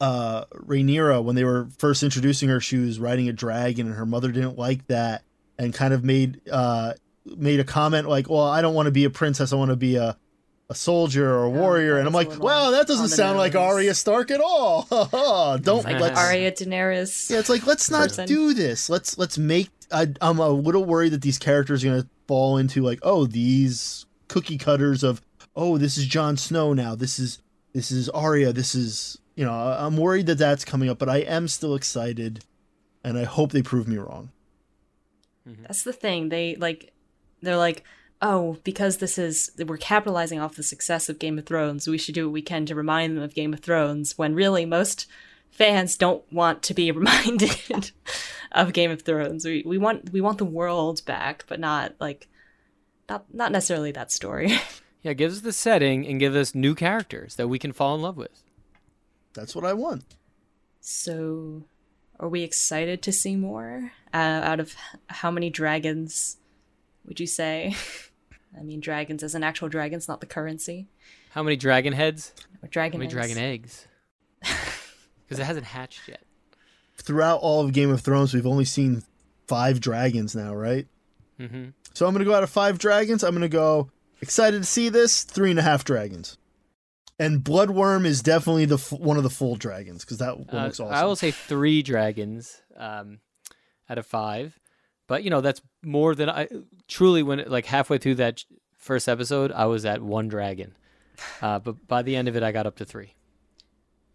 uh, Rhaenyra, when they were first introducing her, she was riding a dragon, and her mother didn't like that, and kind of made uh made a comment like, "Well, I don't want to be a princess. I want to be a a soldier or a warrior." that And I'm like, little "Well, that doesn't sound like nose. Arya Stark at all." don't like let's Arya Daenerys. yeah, it's like let's not person. do this. Let's let's make. I, I'm a little worried that these characters are gonna fall into like, oh, these cookie cutters of, oh, this is Jon Snow now. This is this is Arya. This is you know. I'm worried that that's coming up, but I am still excited, and I hope they prove me wrong. Mm-hmm. That's the thing. They like they're like, "Oh, because this is we're capitalizing off the success of Game of Thrones, we should do what we can to remind them of Game of Thrones." When really most fans don't want to be reminded of Game of Thrones. We we want we want the world back, but not like not not necessarily that story. Yeah, give us the setting and give us new characters that we can fall in love with. That's what I want. so, are we excited to see more? Uh, out of how many dragons would you say? I mean, dragons as an actual dragons, not the currency. How many dragon heads? Or dragon How many eggs. dragon eggs? Because it hasn't hatched yet. Throughout all of Game of Thrones, we've only seen five dragons now, right? hmm So I'm gonna go out of five dragons. I'm gonna go excited to see this three and a half dragons. And Bloodworm is definitely the f- one of the full dragons because that one Uh, looks awesome. I will say three dragons um, out of five, but you know that's more than I truly. When like halfway through that first episode, I was at one dragon, uh, but by the end of it, I got up to three.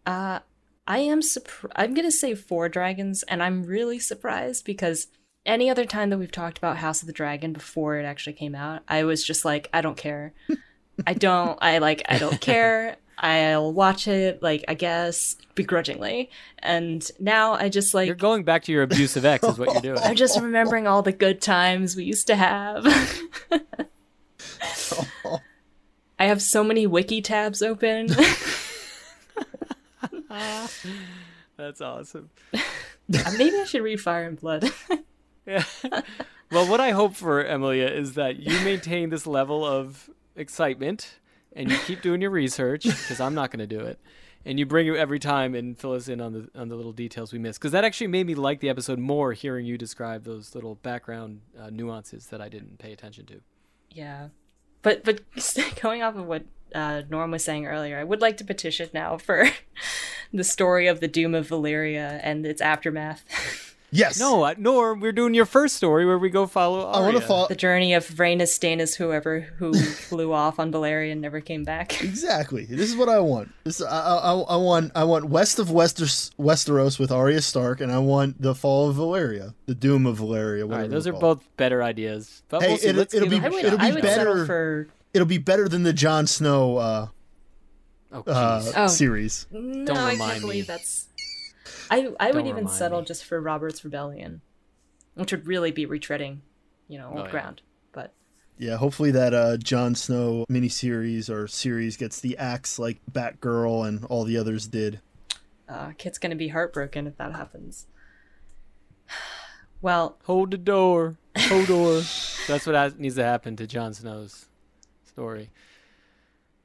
Uh, I am surprised. I'm gonna say four dragons, and I'm really surprised because any other time that we've talked about House of the Dragon before it actually came out, I was just like, I don't care. I don't. I like. I don't care. I'll watch it, like I guess begrudgingly, and now I just like You're going back to your abusive ex, is what you're doing. I'm just remembering all the good times we used to have. I have so many wiki tabs open. That's awesome. Uh, maybe I should read Fire and Blood. Yeah. well, what I hope for Emilia is that you maintain this level of excitement and you keep doing your research because I'm not going to do it. And you bring it every time and fill us in on the on the little details we missed because that actually made me like the episode more hearing you describe those little background uh, nuances that I didn't pay attention to. Yeah, but but going off of what uh, Norm was saying earlier, I would like to petition now for the story of the doom of Valyria and its aftermath, yes. No, I- nor we're doing your first story where we go follow. I want to follow. the journey of Rhaenys, Stannis, whoever who flew off on Valyria and never came back. Exactly. This is what I want. This I, I, I want. I want west of Westeros, Westeros with Arya Stark, and I want the fall of Valyria, the doom of Valyria. All Whatever right, those are call it. both better ideas. But Hey, we'll see. it'll- Let's it'll be- them I a would, It'll be I would settle better- for It'll be better than the Jon Snow uh, Oh, uh, jeez. Oh. series. no. Don't I can't believe me. that's. I I would Don't even settle me. just for Robert's Rebellion, which would really be retreading, you know, old Oh, yeah. ground. But Yeah, hopefully that uh, Jon Snow miniseries or series gets the axe like Batgirl and all the others did. uh, Kit's gonna be heartbroken if that happens. Well, Hold the door. Hold door. That's what has- needs to happen to Jon Snow's story.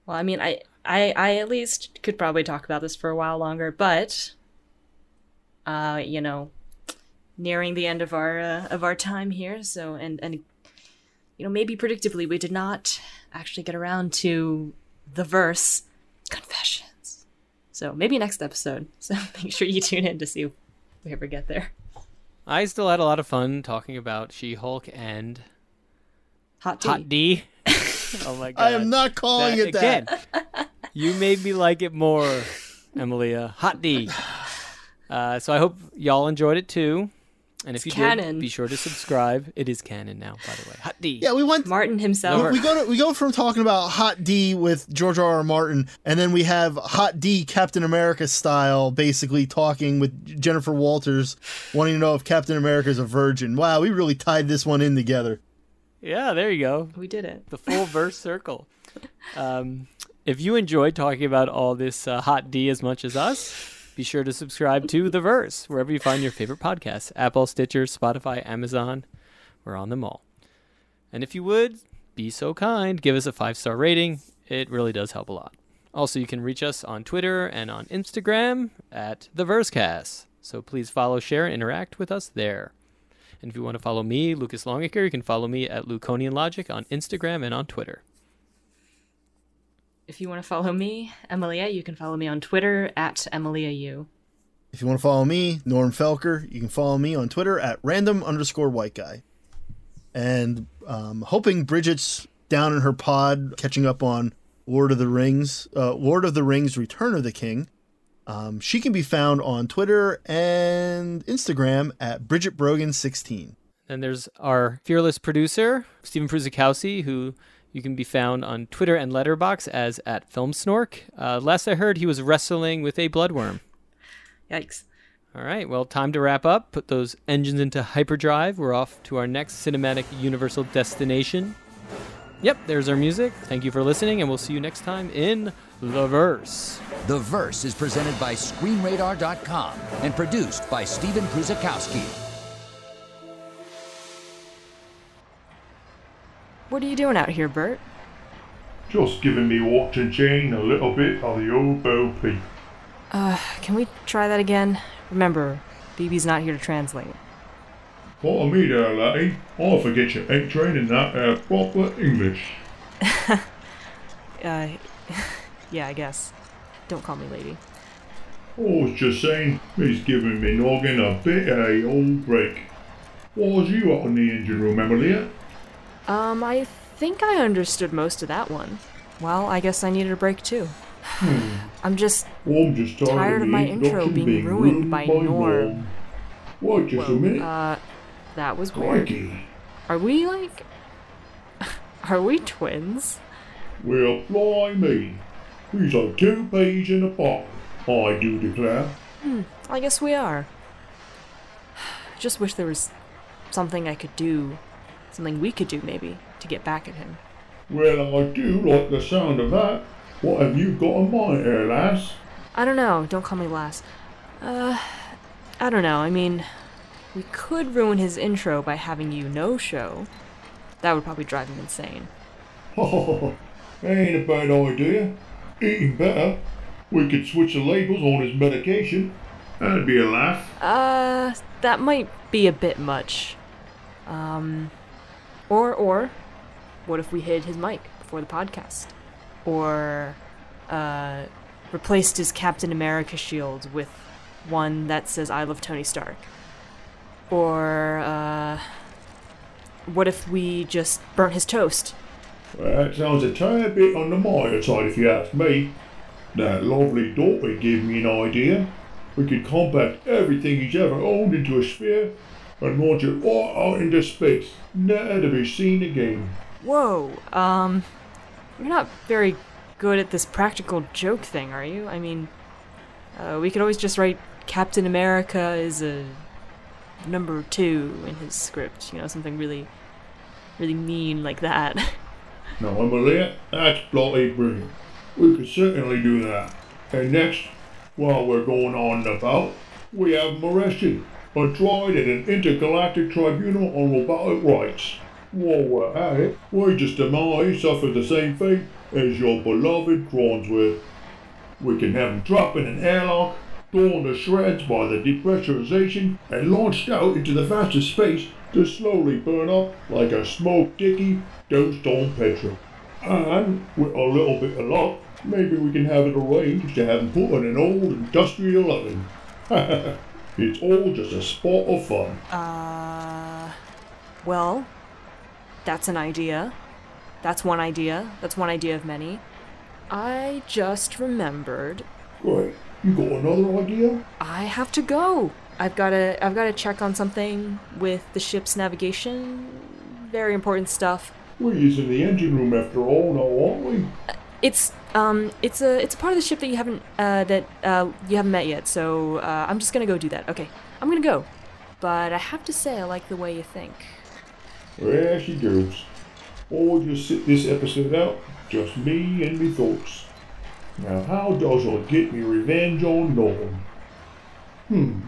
well, I mean, I, I, I at least could probably talk about this for a while longer, but, uh, you know, nearing the end of our uh, of our time here. So and and you know maybe predictably we did not actually get around to the verse confessions. So maybe next episode. So make sure you tune in to see if we ever get there. I still had a lot of fun talking about She-Hulk and Hot tea. Hot D. oh my god! I am not calling it again. you made me like it more, Emilia. Hot D. Uh, so I hope y'all enjoyed it too. And if It's you canon. did, be sure to subscribe. It is canon now, by the way. Hot D. Yeah, we went. Martin himself. We go to, we go from talking about Hot D with George R. R. Martin, and then we have Hot D Captain America style, basically talking with Jennifer Walters, wanting to know if Captain America is a virgin. Wow, we really tied this one in together. Yeah, there you go. We did it. the full verse circle. Um, if you enjoyed talking about all this uh, hot D as much as us, be sure to subscribe to The Verse, wherever you find your favorite podcasts Apple, Stitcher, Spotify, Amazon. We're on them all. And if you would, be so kind, give us a five star rating. It really does help a lot. Also, you can reach us on Twitter and on Instagram at The Versecast. So please follow, share, and interact with us there. And if you want to follow me, Lucas Longacre, you can follow me at Luconian Logic on Instagram and on Twitter. If you want to follow me, Emilia, you can follow me on Twitter at EmiliaU. If you want to follow me, Norm Felker, you can follow me on Twitter at random underscore white guy. And um, hoping Bridget's down in her pod catching up on Lord of the Rings, uh, Lord of the Rings Return of the King. Um, she can be found on Twitter and Instagram at Bridget Brogan16. And there's our fearless producer, Stephen Pruzikowski, who you can be found on Twitter and Letterboxd as at FilmSnork. Uh, last I heard, he was wrestling with a bloodworm. Yikes. All right, well, time to wrap up. Put those engines into hyperdrive. We're off to our next cinematic universal destination. Yep, there's our music. Thank you for listening, and we'll see you next time in The Verse. The Verse is presented by ScreenRadar.com and produced by Stephen Pruzakowski. What are you doing out here, Bert? Just giving me watch and chain a little bit of the old Bo Peep. Can we try that again? Remember, BB's not here to translate. Follow me there, laddie. I'll forget you ain't training that uh, proper English. Uh, yeah, I guess. Don't call me lady. I was just saying, he's giving me noggin a bit of a old break. What was you up in the engine room, Emily? Um, I think I understood most of that one. Well, I guess I needed a break too. I'm just Well, I'm just tired, Tired of the my intro introduction being ruined by Norm. Wait just a minute. uh that was weird. Crikey. Are we like Are we twins? Well, fly me. He's like two peas in a pod. I do declare. Hmm, I guess we are. Just wish there was something I could do, something we could do maybe, to get back at him. Well, I do like the sound of that. What have you got in mind here, lass? I don't know, don't call me Lass. Uh, I don't know, I mean, we could ruin his intro by having you no show. That would probably drive him insane. Oh, Ain't a bad idea. Eating better. We could switch the labels on his medication. That'd be a laugh. Uh, that might be a bit much. Um, or, or, what if we hid his mic before the podcast? Or, uh, replaced his Captain America shield with one that says I love Tony Stark? Or, uh, what if we just burnt his toast? Well, that sounds a tad bit on the minor side if you ask me. That lovely daughter gave me an idea. We could compact everything he's ever owned into a sphere and launch it right out into space, never to be seen again. Whoa, um, you're not very good at this practical joke thing, are you? I mean, uh, we could always just write Captain America is a number two in his script, you know, something really, really mean like that. Now, Emily, that's bloody brilliant. We could certainly do that. And next, while we're going on about, we have him arrested and tried at an intergalactic tribunal on robotic rights. While we're at it, we just demand he suffer the same fate as your beloved Cronsworth. We can have him drop in an airlock, torn to shreds by the depressurization, and launched out into the vastest space to slowly burn up like a smoked dicky dosed on petrol. And with a little bit of luck, maybe we can have it arranged to have them put in an old industrial oven. it's all just a sport of fun. Uh, well, that's an idea. That's one idea. That's one idea of many. I just remembered Great. You got another idea? I have to go. I've got to I've got to check on something with the ship's navigation. Very important stuff. We're using the engine room after all now, aren't we? It's um it's a it's a part of the ship that you haven't uh that uh you haven't met yet. So uh, I'm just to go do that. Okay. I'm to go. But I have to say I like the way you think. There she goes. I'll just sit this episode out, just me and me thoughts. Now, how does I get me revenge on Norm? Hmm,